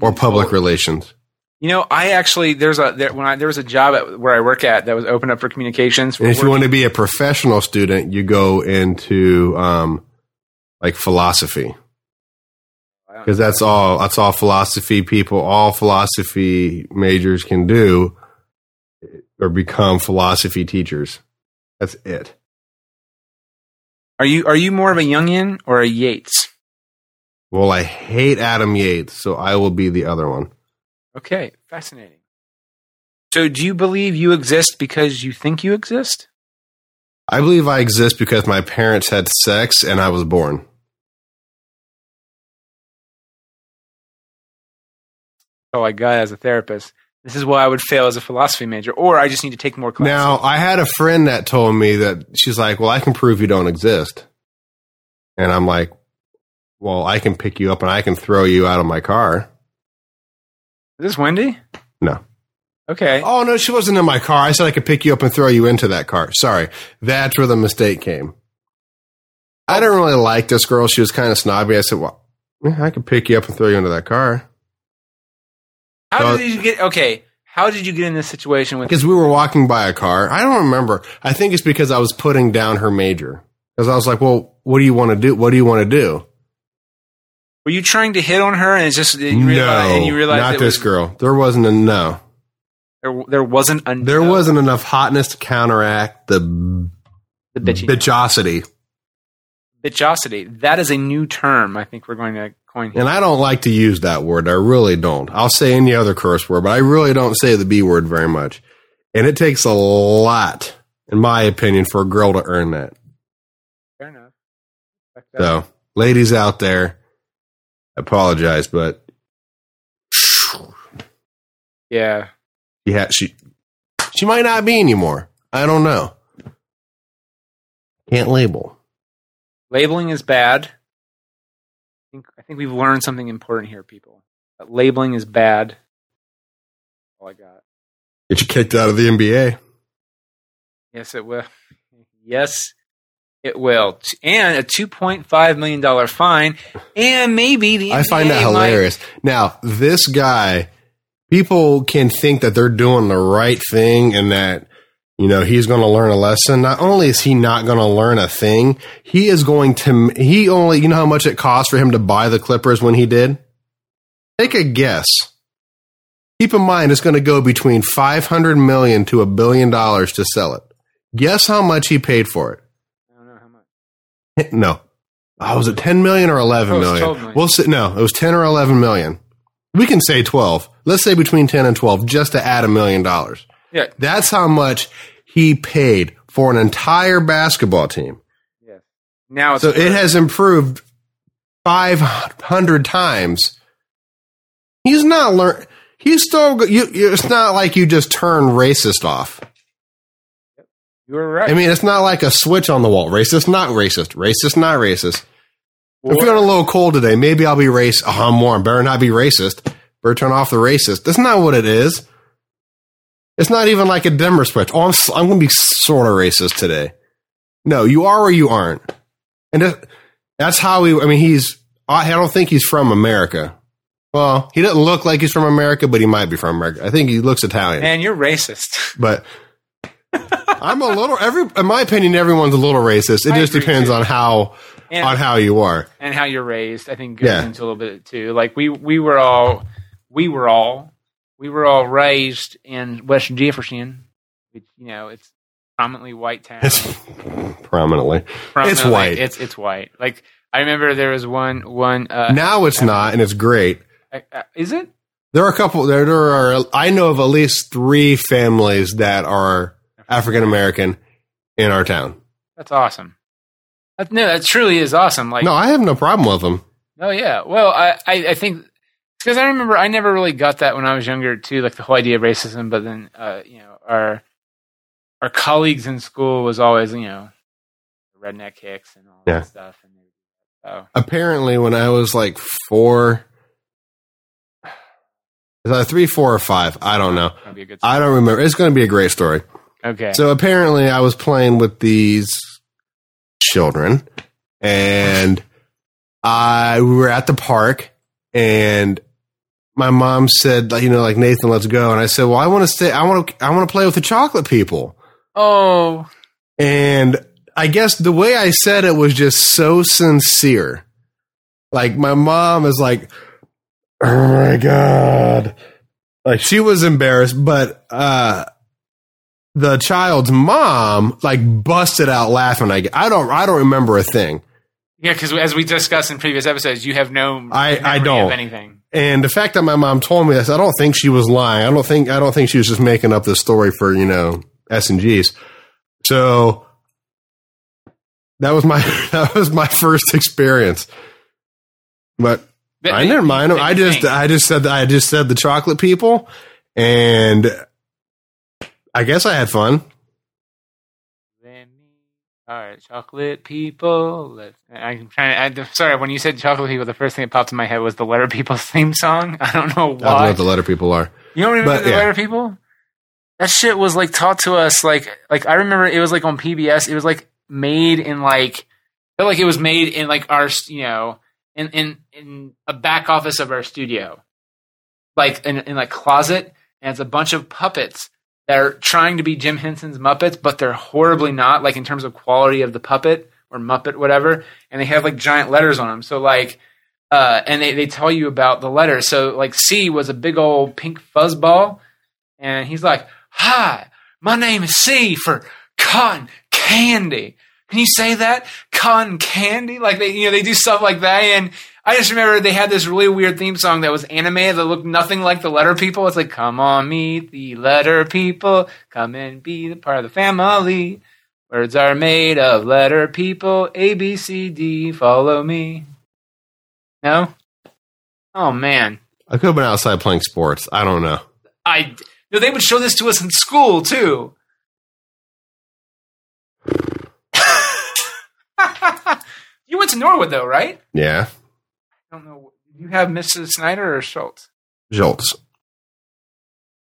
or public told- relations. You know, I actually there's a there, when I there was a job at, where I work at that was open up for communications. For And if you want to be a professional student, you go into um, like philosophy because that's all that's all philosophy people, all philosophy majors can do, or become philosophy teachers. That's it. are you are you more of a Jungian or a Yates? Well, I hate Adam Yates, so I will be the other one. Okay, fascinating. So, do you believe you exist because you think you exist? I believe I exist because my parents had sex and I was born. Oh, I got as a therapist. This is why I would fail as a philosophy major, or I just need to take more classes. Now, I had a friend that told me that she's like, "Well, I can prove you don't exist," and I'm like, "Well, I can pick you up and I can throw you out of my car." is this Wendy? No. Okay. Oh no, she wasn't in my car. I said I could pick you up and throw you into that car. Sorry, that's where the mistake came. I didn't really like this girl. She was kind of snobby. I said, "Well, I could pick you up and throw you into that car." How so- did you get? Okay, how did you get in this situation with? Because we were walking by a car. I don't remember. I think it's because I was putting down her major. Because I was like, well, what do you want to do? What do you want to do? Were you trying to hit on her, and it's just you no, realized, and you realized not this was, girl. There wasn't a no. There, there wasn't a There no, wasn't enough hotness to counteract the the bitchy. bitchosity. bitchosity. That is a new term. I think we're going to coin. And I don't like to use that word. I really don't. I'll say any other curse word, but I really don't say the B word very much. And it takes a lot, in my opinion, for a girl to earn that. Fair enough. So, ladies out there, I apologize, but yeah, she ha- she she might not be anymore. I don't know. Can't label. labeling is bad. I think, I think we've learned something important here, people. That labeling is bad. All I got. Get you kicked out of the NBA. Yes, it will. (laughs) Yes, it will. And a two point five million dollar fine, and maybe the I find that NBA might- hilarious. Now, this guy, people can think that they're doing the right thing and that, you know, he's going to learn a lesson. Not only is he not going to learn a thing, he is going to, he only, you know how much it cost for him to buy the Clippers when he did? Take a guess. Keep in mind, it's going to go between 500 million to a billion dollars to sell it. Guess how much he paid for it? I don't know how much. No. Oh, was it 10 million or 11 Oh, it's million? 12 million. We'll say, no, it was 10 or 11 million. We can say 12. Let's say between 10 and 12 just to add a million dollars. Yeah. That's how much he paid for an entire basketball team. Yeah. Now it's So it has improved 500 times. He's not learn. He's still. You, you, it's not like you just turn racist off. you were right. I mean, it's not like a switch on the wall. Racist, not racist. Racist, not racist. If you're feeling a little cold today, maybe I'll be racist. Oh, I'm warm. Better not be racist. Better turn off the racist. That's not what it is. It's not even like a dimmer switch. Oh, I'm, I'm going to be sort of racist today. No, you are or you aren't. And that- that's how he, I mean, he's, I don't think he's from America. Well, he doesn't look like he's from America, but he might be from America. I think he looks Italian. Man, you're racist. (laughs) but I'm a little, every, in my opinion, everyone's a little racist. It I just depends too. on how, And- on how you are. and how you're raised, I think goes Yeah. into a little bit too. Like we we were all we were all we were all raised in West Jefferson, which you know it's prominently white town. It's prominently. Prominently- it's white. It's it's white. Like I remember there was one one. Uh, now it's not, and it's great. uh, uh, is it? There are a couple. There, there are. I know of at least three families that are African American in our town. That's awesome. That, no, that truly is awesome. Like No, I have no problem with them. Oh yeah. Well, I I, I think because I remember I never really got that when I was younger too, like the whole idea of racism. But then, uh, you know, our our colleagues in school was always, you know, redneck hicks and all Yeah. that stuff. And so Apparently, when I was like four, (sighs) is that three, four, or five? I don't know. that'd be a good. I don't remember. It's going to be a great story. okay. So apparently, I was playing with these children, and I we were at the park, and my mom said, you know, like Nathan, let's go. And I said, well, I want to stay. I want to. I want to play with the chocolate people. oh, And I guess the way I said it was just so sincere. Like my mom is like, "Oh my god!" Like she was embarrassed, but uh the child's mom like busted out laughing. I I don't I don't remember a thing. yeah. Because as we discussed in previous episodes, you have no. I- I don't. of anything. And the fact that my mom told me this, I don't think she was lying. I don't think I don't think she was just making up this story for you know S and G's. So that was my (laughs) that was my first experience. But I never mind. I just I just said I just said the chocolate people, and I guess I had fun. All right, chocolate people. Let's, I'm trying. I'm sorry, when you said chocolate people, the first thing that popped in my head was the Letter People (laughs) theme song. I don't know I don't know why. what the letter people are. you don't remember but, the yeah. Letter People? That shit was like taught to us. Like, like I remember it was like on PBS. It was like made in like, felt like it was made in like our, you know, in in in a back office of our studio, like in in like closet, and it's a bunch of puppets that are trying to be Jim Henson's Muppets, but they're horribly not, like in terms of quality of the puppet or Muppet, whatever. And they have like giant letters on them. So like, uh, and they, they tell you about the letters. So like C was a big old pink fuzzball. And he's like, hi, my name is C for cotton candy. Can you say that? Cotton candy? Like they, you know, they do stuff like that. And I just remember they had this really weird theme song that was animated that looked nothing like the letter people. It's like, come on, meet the letter people. Come and be the part of the family. Words are made of letter people. A, B, C, D, follow me. No? Oh, man. I could have been outside playing sports. I don't know. I, no, they would show this to us in school, too. (laughs) you went to Norwood, though, right? Yeah. I don't know. You have Mrs. Snyder or Schultz? Schultz.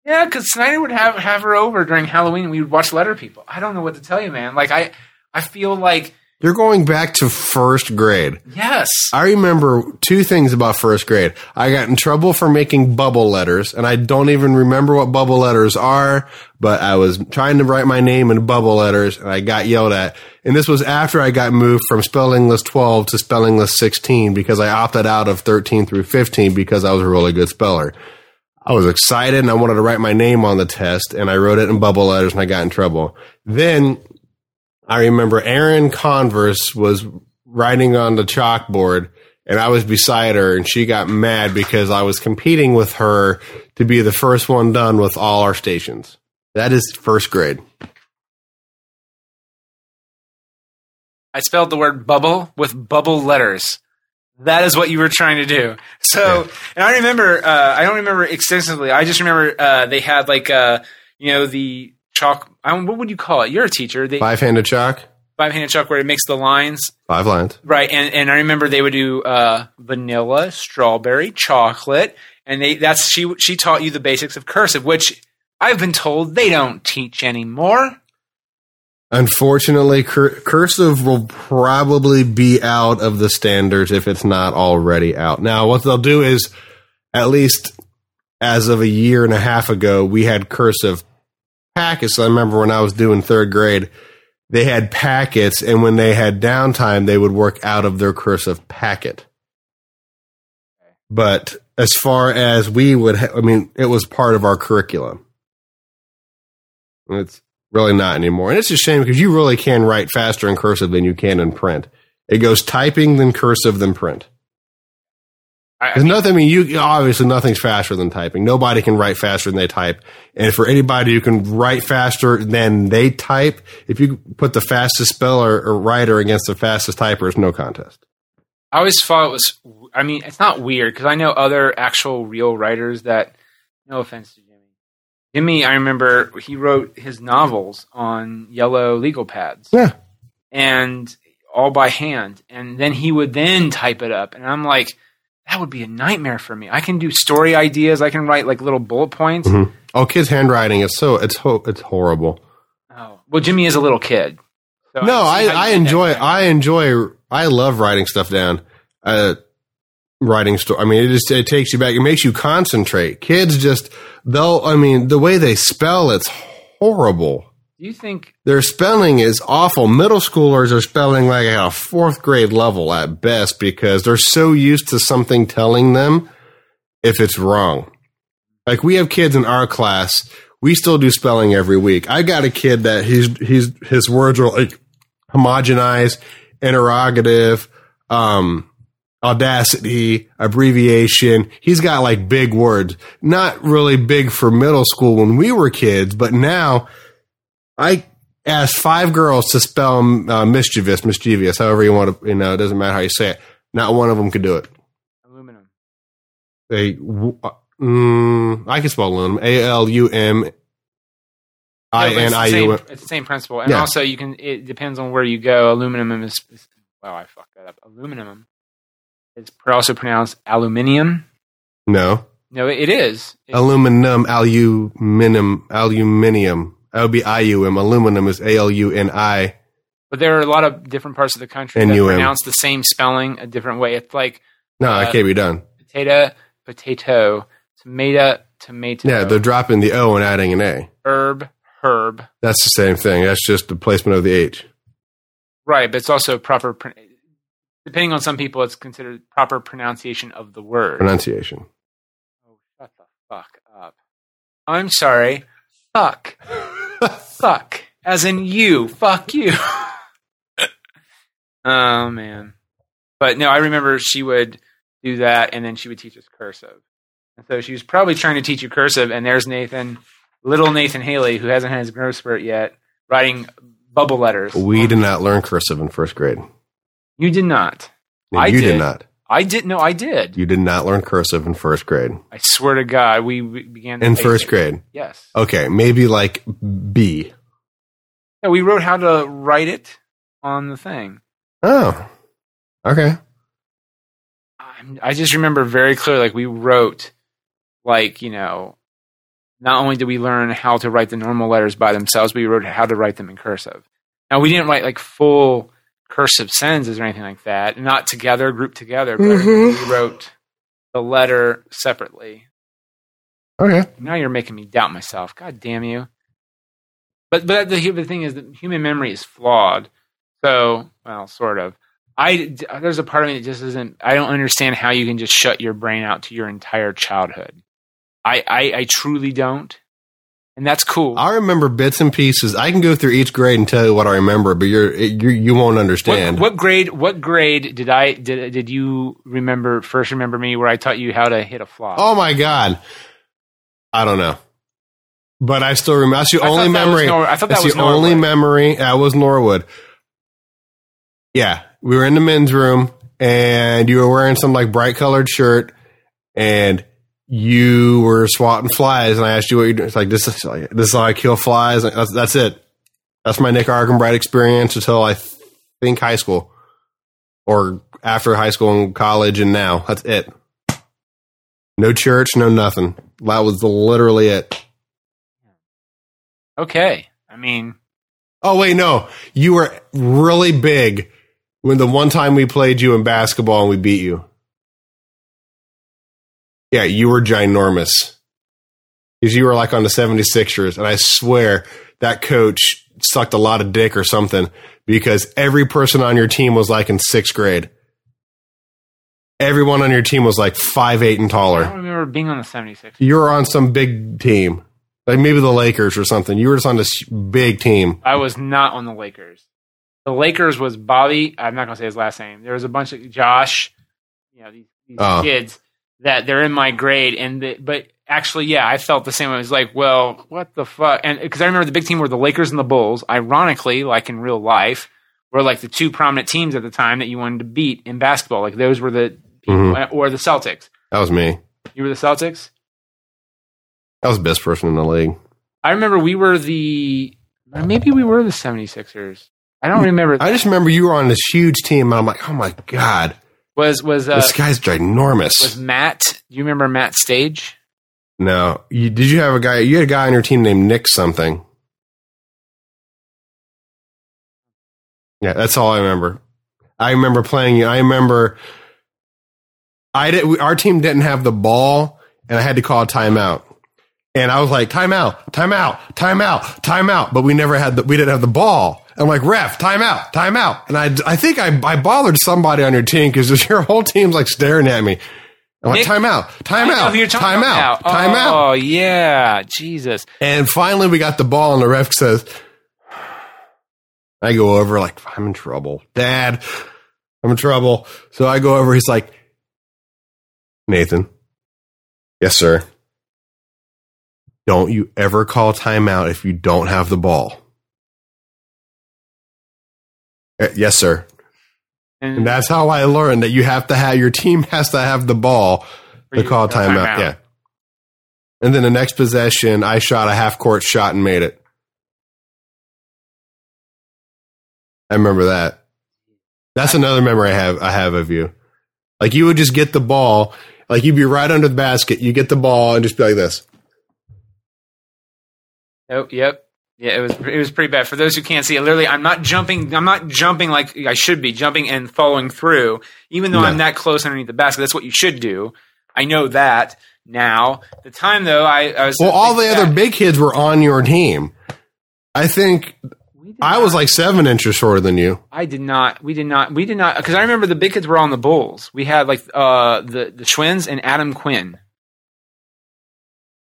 Yeah, because Snyder would have have her over during Halloween. and We would watch Letter People. I don't know what to tell you, man. Like I, I feel like You're going back to first grade. yes, I remember two things about first grade. I got in trouble for making bubble letters, and I don't even remember what bubble letters are, but I was trying to write my name in bubble letters, and I got yelled at. And this was after I got moved from spelling list 12 to spelling list 16 because I opted out of 13 through 15 because I was a really good speller. I was excited and I wanted to write my name on the test, and I wrote it in bubble letters, and I got in trouble. Then I remember Erin Converse was writing on the chalkboard and I was beside her and she got mad because I was competing with her to be the first one done with all our stations. That is first grade. I spelled the word bubble with bubble letters. That is what you were trying to do. So, and I remember, uh, I don't remember extensively. I just remember uh, they had like, uh, you know, the chalk. I don't, what would you call it? You're a teacher. They Five handed chalk, five handed chalk where it makes the lines. five lines. Right, and and I remember they would do uh, vanilla, strawberry, chocolate, and they that's she she taught you the basics of cursive, which I've been told they don't teach anymore. Unfortunately, cur- cursive will probably be out of the standards if it's not already out. Now, what they'll do is, at least as of a year and a half ago, we had cursive packets. I remember when I was doing third grade, they had packets, and when they had downtime, they would work out of their cursive packet. But as far as we would, ha- I mean, it was part of our curriculum. It's really not anymore. And it's a shame because you really can write faster in cursive than you can in print. It goes typing then cursive then print. I, I There's mean, nothing. I mean, you obviously nothing's faster than typing. Nobody can write faster than they type. And for anybody who can write faster than they type, if you put the fastest speller or writer against the fastest typer, it's no contest. I always thought it was. I mean, it's not weird because I know other actual real writers that. No offense to Jimmy. Jimmy, I remember he wrote his novels on yellow legal pads. Yeah. and all by hand and then he would then type it up and i'm like that would be a nightmare for me i can do story ideas i can write like little bullet points Mhm. Oh, kids' handwriting is so it's ho- it's horrible. oh well jimmy is a little kid so no, see I, I enjoy I enjoy I love writing stuff down. Uh, writing story. I mean, it just it takes you back. It makes you concentrate. Kids just they'll. I mean, the way they spell, it's horrible. You think Their spelling is awful. Middle schoolers are spelling like at a fourth grade level at best because they're so used to something telling them if it's wrong. Like we have kids in our class, we still do spelling every week. I got a kid that he's he's his words are like homogenized, interrogative, um, audacity, abbreviation. He's got like big words. Not really big for middle school when we were kids, but now I asked five girls to spell uh, mischievous, mischievous, however you want to, you know, it doesn't matter how you say it. Not one of them could do it. aluminum They, w- uh, mm, I can spell aluminum. A L U M I Yeah, but N it's the I same- U M. same principle and Yeah. also you can it depends on where you go aluminum is, is wow i fucked that up aluminum is pr- also pronounced aluminium No. no it is It- Aluminum, aluminum, aluminium. That would be I U M. Aluminum is A L U N I. But there are a lot of different parts of the country that NUM. pronounce the same spelling a different way. It's like No, Uh, that can't be done. potato, potato, tomato, tomato, Yeah, they're dropping the O and adding an A. herb, herb. That's the same thing. That's just the placement of the H. Right, but it's also proper. Depending on some people, it's considered proper pronunciation of the word. Pronunciation. oh, shut the fuck up! I'm sorry. Fuck. fuck. As in you. Fuck you. (laughs) Oh man. But no, I remember she would do that and then she would teach us cursive. And so she was probably trying to teach you cursive and there's Nathan, little Nathan Haley, who hasn't had his growth spurt yet, writing bubble letters. We did not learn cursive in first grade. You did not. No, I you did. did not. I didn't know I did. You did not learn cursive in first grade. I swear to God, we, we began In first grade. Yes. Okay, maybe like B. Yeah, we wrote how to write it on the thing. Oh. Okay. I'm- I just remember very clearly, like we wrote, like you know, not only did we learn how to write the normal letters by themselves, we wrote how to write them in cursive. Now we didn't write like full cursive sentences or anything like that, not together, grouped together, but Mhm. we wrote the letter separately. Okay. Now you're making me doubt myself. God damn you! But but the, the thing is that human memory is flawed. So well, sort of. I there's a part of me that just isn't. I don't understand how you can just shut your brain out to your entire childhood. I I, I truly don't, and that's cool. I remember bits and pieces. I can go through each grade and tell you what I remember, but you're you you won't understand. what grade? What grade did I did did you remember first? Remember me where I taught you how to hit a flop? Oh my god. I don't know. But I still remember. That's the only thought that was memory. Nor- I thought that was the only memory. That was Norwood. Yeah, we were in the men's room, and you were wearing some like bright colored shirt, and you were swatting flies. And I asked you what you doing. It's like this is like, this is how I kill flies. That's that's it. That's my Nick Arkenbright experience until I think high school, or after high school and college, and now that's it. No church, no nothing. That was literally it. Okay, I mean, Oh wait, no. You were really big when the one time we played you in basketball and we beat you. Yeah, you were ginormous. Because you were like on the 76ers, and I swear that coach sucked a lot of dick or something because every person on your team was like in sixth grade. Everyone on your team was like five eight and taller. I don't remember being on the 76ers. You were on some big team, like maybe the Lakers or something. You were just on this big team. I was not on the Lakers. The Lakers was Bobby. I'm not gonna say his last name. There was a bunch of Josh, you know, these, these Oh. kids that they're in my grade, and the, but actually, yeah, I felt the same. way. I was like, well, what the fuck? And because I remember the big team were the Lakers and the Bulls. Ironically, like in real life, were like the two prominent teams at the time that you wanted to beat in basketball. Like those were the Mhm. or the Celtics. That was me. You were the Celtics. I was the best person in the league. I remember we were the maybe we were the 76ers. I don't remember. I just remember you were on this huge team, and I'm like, oh my god, was was uh, this guy's ginormous. was Matt. Do you remember Matt Stage? no, you, did you have a guy? You had a guy on your team named Nick something. Yeah, that's all I remember. I remember playing you. I remember. I did. We, our team didn't have the ball, and I had to call a timeout. And I was like, timeout, timeout, timeout, timeout. But we never had the. We didn't have the ball. I'm like, ref, time out, time out. And I, I think I, I bothered somebody on your team because (laughs) your whole team's like staring at me. I'm like, Nick- timeout, I know timeout, who you're talking timeout, about now. timeout. Oh yeah, Jesus. And finally, we got the ball, and the ref says, I go over, like, I'm in trouble. Dad, I'm in trouble. So I go over, he's like, Nathan, yes, sir. Don't you ever call timeout if you don't have the ball. Uh, yes, sir. And And that's how I learned that you have to have, your team has to have the ball to call to call timeout. Yeah. And then the next possession, I shot a half court shot and made it. I remember that. That's another memory I have. I have of you. Like you would just get the ball, like you'd be right under the basket. You get the ball and just be like this. Oh, yep. Yeah, it was it was pretty bad. For those who can't see it, literally, I'm not jumping. I'm not jumping like I should be jumping and following through. Even though No. I'm that close underneath the basket, that's what you should do. I know that now. The time though, I, I was Well, all the other big kids were on your team. I think I was not- like seven inches shorter than you. I did not. We did not. We did not. Because I remember the big kids were on the Bulls. We had like uh the the Schwins and Adam Quinn.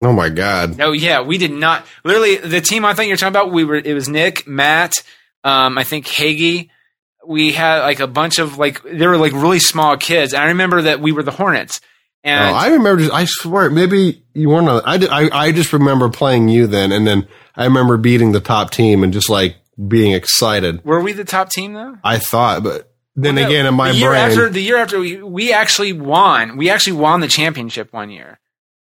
Oh my god! No, yeah, we did not. Literally, the team I think you're talking about, we were. It was Nick, Matt, um, I think Hagee, we had like a bunch of like they were like really small kids. And I remember that we were the Hornets. And Oh, I remember. Just, I swear, maybe you weren't on. I, I I just remember playing you then, and then I remember beating the top team and just like being excited. were we the top team though? I thought, but then again, in my the year brain, after the year after we we actually won. We actually won the championship one year.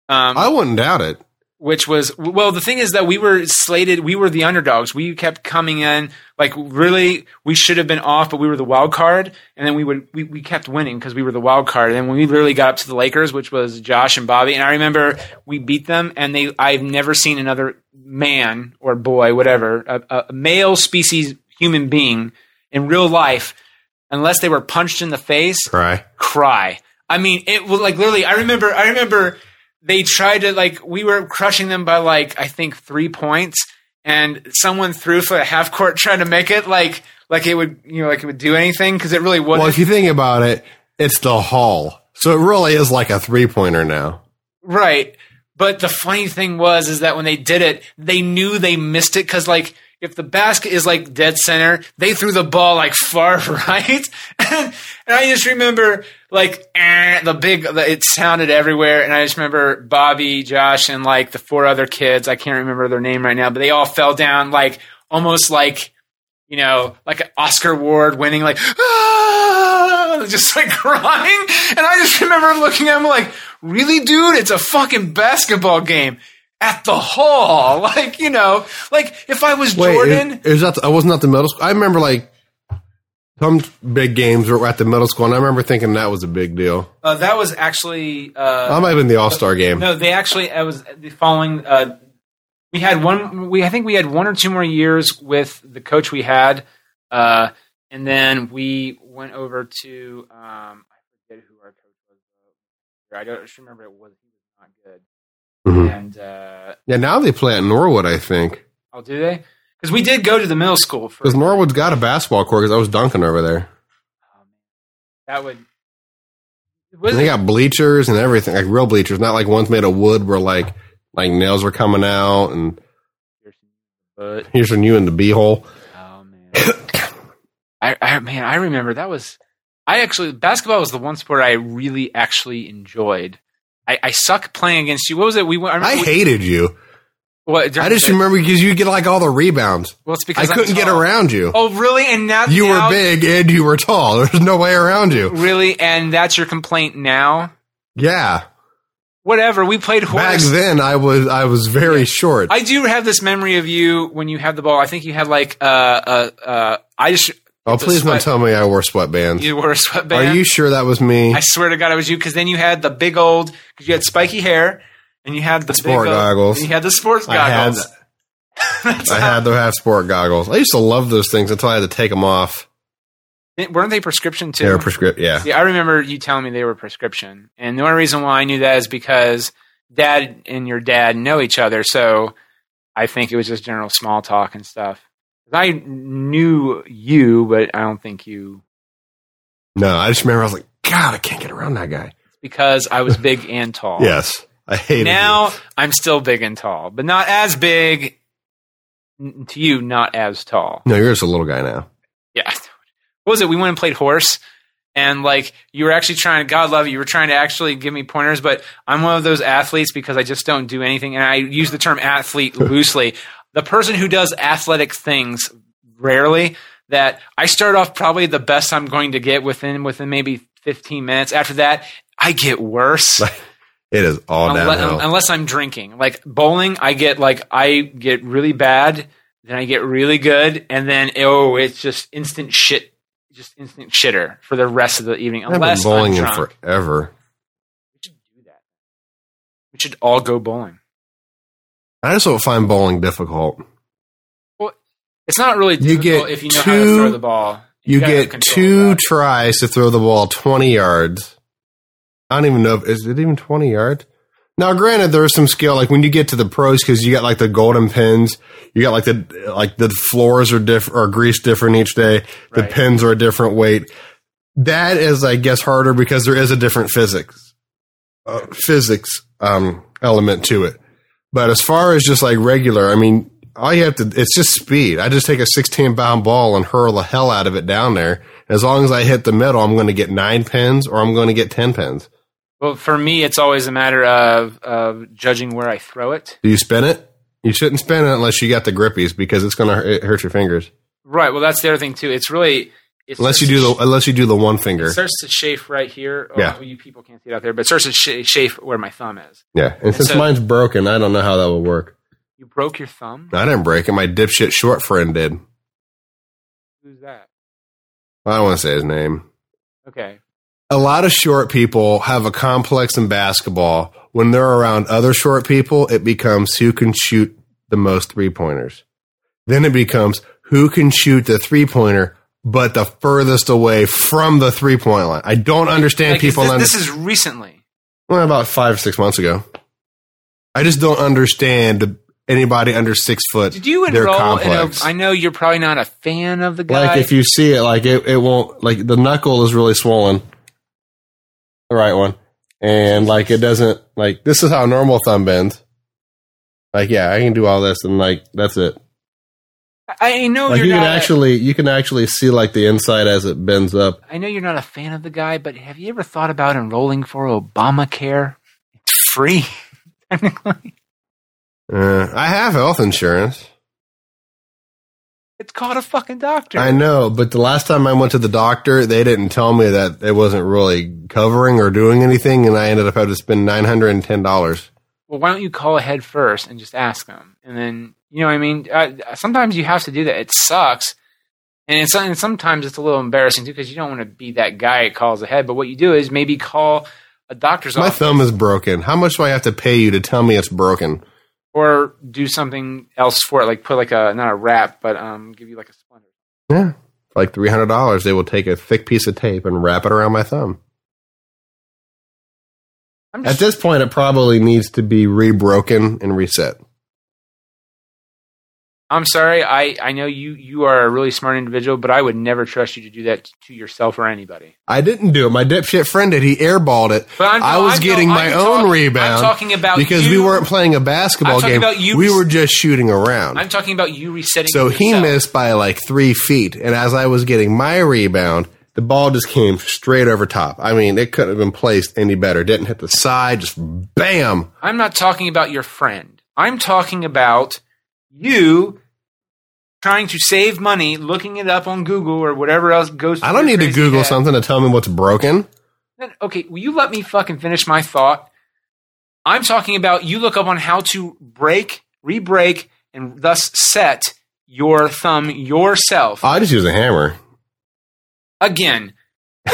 Um, I wouldn't doubt it. which was well the thing is that we were slated we were the underdogs we kept coming in like really we should have been off but we were the wild card and then we would we, we kept winning because we were the wild card and when we literally got up to the lakers which was josh and bobby and i remember we beat them and they i've never seen another man or boy whatever a, a male species human being in real life unless they were punched in the face Cry. cry. I mean, it was like literally. I remember. I remember they tried to like we were crushing them by like I think three points, and someone threw for a half court trying to make it like like it would you know like it would do anything because it really wasn't. Well, if you think about it, it's the hall, so it really is like a three pointer now. Right. But the funny thing was is that when they did it, they knew they missed it because like if the basket is like dead center, they threw the ball like far (laughs) right, (laughs) and, I just remember like eh, the big the, it sounded everywhere, and I just remember Bobby, Josh, and like the four other kids. I can't remember their name right now, but they all fell down like almost like you know like an Oscar award winning like ah, (laughs) just like (laughs) crying, and I just remember looking at them like really, dude, it's a fucking basketball game at the hall. Like, you know, like if I was Wait, Jordan, is, is that? I wasn't at the middle school. I remember like some big games were at the middle school, and I remember thinking that was a big deal. uh, that was actually, uh, I might have been the All Star game. no, they actually, I was the following, uh, we had one, we, I think we had one or two more years with the coach we had. Uh, and then we went over to, um, I forget who our coach was. I don't just remember it was, he was not good. Mhm. And, uh, Yeah, now they play at Norwood, I think, oh, do they? Because we did go to the middle school because Norwood's got a basketball court. Because I was dunking over there. Oh, that would. And they got bleachers and everything, like real bleachers, not like ones made of wood where like like nails were coming out. And but here's when you in the beehole. oh man, I, I man, I remember that was. I actually basketball was the one sport I really actually enjoyed. I, I suck playing against you. What was it? We went. I, I we- hated you. What, I just remember because you get like all the rebounds. Well, it's because I'm couldn't get around you. Oh, really? And now you now- were big and you were tall. (laughs) There's no way around you. Really? And that's your complaint now? Yeah. Whatever. We played horse. Back then, I was I was very short. I do have this memory of you when you had the ball. I think you had like uh uh uh. I just oh, please don't tell me I wore sweatbands. you wore a sweatband. Are you sure that was me? I swear to God, it was you because then you had the big old because you had spiky hair and you had the Sport big uh, goggles. you had the sports I had goggles. I had to have sport goggles. I used to love those things until I had to take them off. weren't they prescription too? They were prescription. Yeah. See, I remember you telling me they were prescription, and the only reason why I knew that is because Dad and your dad know each other. So I think it was just general small talk and stuff. I knew you, but I don't think you No, I just remember I was like, God, I can't get around that guy. because I was big and tall. Yes, I hated Now you. I'm still big and tall, but not as big. To you, not as tall. No, you're just a little guy now. Yeah. What was it? We went and played horse. And like you were actually trying to, God love you, you were trying to actually give me pointers, but I'm one of those athletes because I just don't do anything. And I use the term athlete (laughs) loosely. The person who does athletic things rarely, that I start off probably the best I'm going to get within within maybe 15 minutes. After that, I get worse. (laughs) It is all Unless, downhill. unless I'm drinking. Like bowling, I get like I get really bad, then I get really good, and then oh, it's just instant shit, just instant shitter for the rest of the evening. I've been bowling in forever. we should do that. We should all go bowling. I just don't find bowling difficult. Well, It's not really You get if you know how to throw the ball. You gotta get two tries to throw the ball 20 yards. I don't even know if is it even 20 yards. Now, granted, there's some skill. Like when you get to the pros, because you got like the golden pins, you got like the like the floors are different or greased different each day. The Right. pins are a different weight. That is, I guess, harder because there is a different physics uh, physics um, element to it. But as far as just like regular, I mean, all you have to, it's just speed. I just take a 16 pound ball and hurl the hell out of it down there. As long as I hit the middle, I'm going to get nine pins or I'm going to get 10 pins. Well, for me, it's always a matter of, of judging where I throw it. Do you spin it? You shouldn't spin it unless you got the grippies because it's going to hurt, your fingers. Right. Well, that's the other thing too. It's really it Unless you do the, unless you do the one finger. It starts to chafe right here. Oh, Yeah. you people can't see it out there, but it starts to sh- chafe where my thumb is. Yeah. And since so- mine's broken, I don't know how that will work. You broke your thumb. I didn't break it. My dipshit short friend did. Who's that? I don't want to say his name. Okay. A lot of short people have a complex in basketball. When they're around other short people, it becomes who can shoot the most three pointers. Then it becomes who can shoot the three pointer, but the furthest away from the three point line. I don't understand Like, people. this, under- this is recently. well, about five or six months ago. I just don't understand anybody under six foot. Did you enroll in a? I know you're probably not a fan of the guy. Like if you see it, like it, it won't like the knuckle is really swollen. The right one. And like it doesn't like this is how normal thumb bends. Like yeah, I can do all this and like that's it. I know Like you're you can not. a- actually you can actually see like the inside as it bends up. I know you're not a fan of the guy, but have you ever thought about enrolling for Obamacare? It's free, (laughs) technically. Uh, I have health insurance. It's called a fucking doctor. I know, but the last time I went to the doctor, they didn't tell me that it wasn't really covering or doing anything, and I ended up having to spend nine hundred and ten dollars. well, why don't you call ahead first and just ask them, and then you know, what I mean, uh, sometimes you have to do that. It sucks, and it's and sometimes it's a little embarrassing too because you don't want to be that guy that calls ahead. But what you do is maybe call a doctor's My office thumb is broken. How much do I have to pay you to tell me it's broken? Or do something else for it, like put like a not a wrap, but um, give you like a splinter. Yeah. Like three hundred dollars, they will take a thick piece of tape and wrap it around my thumb. At this point, it probably needs to be rebroken and reset. I'm sorry. I, I know you you are a really smart individual, but I would never trust you to do that to yourself or anybody. I didn't do it. My dipshit friend did. He airballed it. But I'm- I was I'm- getting I'm my talk- own I'm talking about because you- we weren't playing a basketball I'm game. about you we were just shooting around. I'm talking about you resetting. so he missed by like three feet, and as I was getting my rebound, the ball just came straight over top. I mean, it couldn't have been placed any better. Didn't hit the side, just bam. I'm not talking about your friend. I'm talking about you trying to save money, looking it up on Google or whatever else goes. I don't need to Google head. something to tell me what's broken. Okay, will you let me fucking finish my thought? I'm talking about you look up on how to break, re-break, and thus set your thumb yourself. Oh, I just use a hammer. Again. (laughs)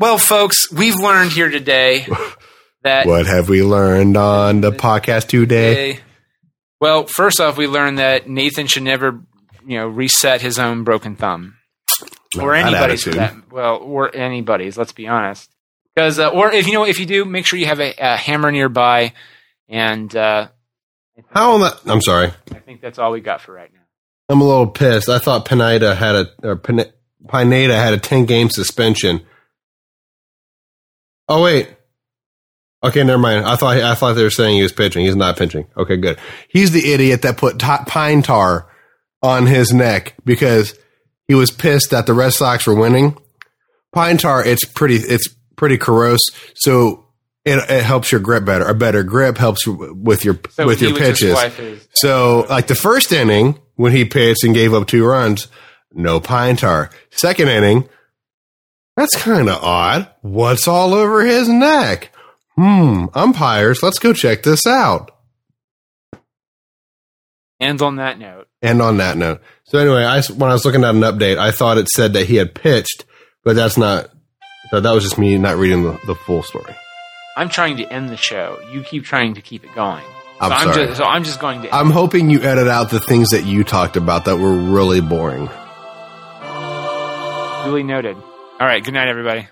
well, folks, we've learned here today (laughs) that What have we learned on the podcast today? Hey. Well, first off, we learned that Nathan should never, you know, reset his own broken thumb, or anybody's for that. Well, or anybody's. Let's be honest. Because, uh, or if you know, if you do, make sure you have a, a hammer nearby. And uh, How am I? I'm sorry. I think that's all we got for right now. I'm a little pissed. I thought Pineda had a or Pine- Pineda had a 10 game suspension. Oh wait. Okay, never mind. I thought I thought they were saying he was pitching. He's not pitching. Okay, good. He's the idiot that put ta- pine tar on his neck because he was pissed that the Red Sox were winning. Pine tar, it's pretty, it's pretty corrosive, so it, it helps your grip better. A better grip helps with your So with your pitches. his- So, like the first inning when he pitched and gave up two runs, no pine tar. Second inning, that's kind of odd. What's all over his neck? Hmm, umpires, let's go check this out. And on that note, And on that note, so anyway, I when I was looking at an update, I thought it said that he had pitched, but that's not. That that was just me not reading the, the full story. I'm trying to end the show. You keep trying to keep it going. I'm so I'm sorry. just, so I'm just going to. I'm hoping you edit out the things that you talked about that were really boring. Duly noted. All right. Good night, everybody.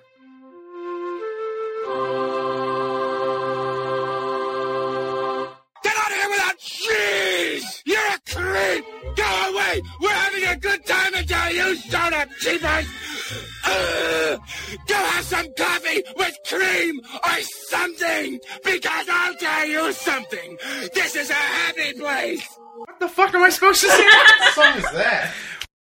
A creep! Go away! We're having a good time until you showed up, cheapers! Uh, go have some coffee with cream or something, because I'll tell you something. This is a happy place. What the fuck am I supposed to say? What song is that?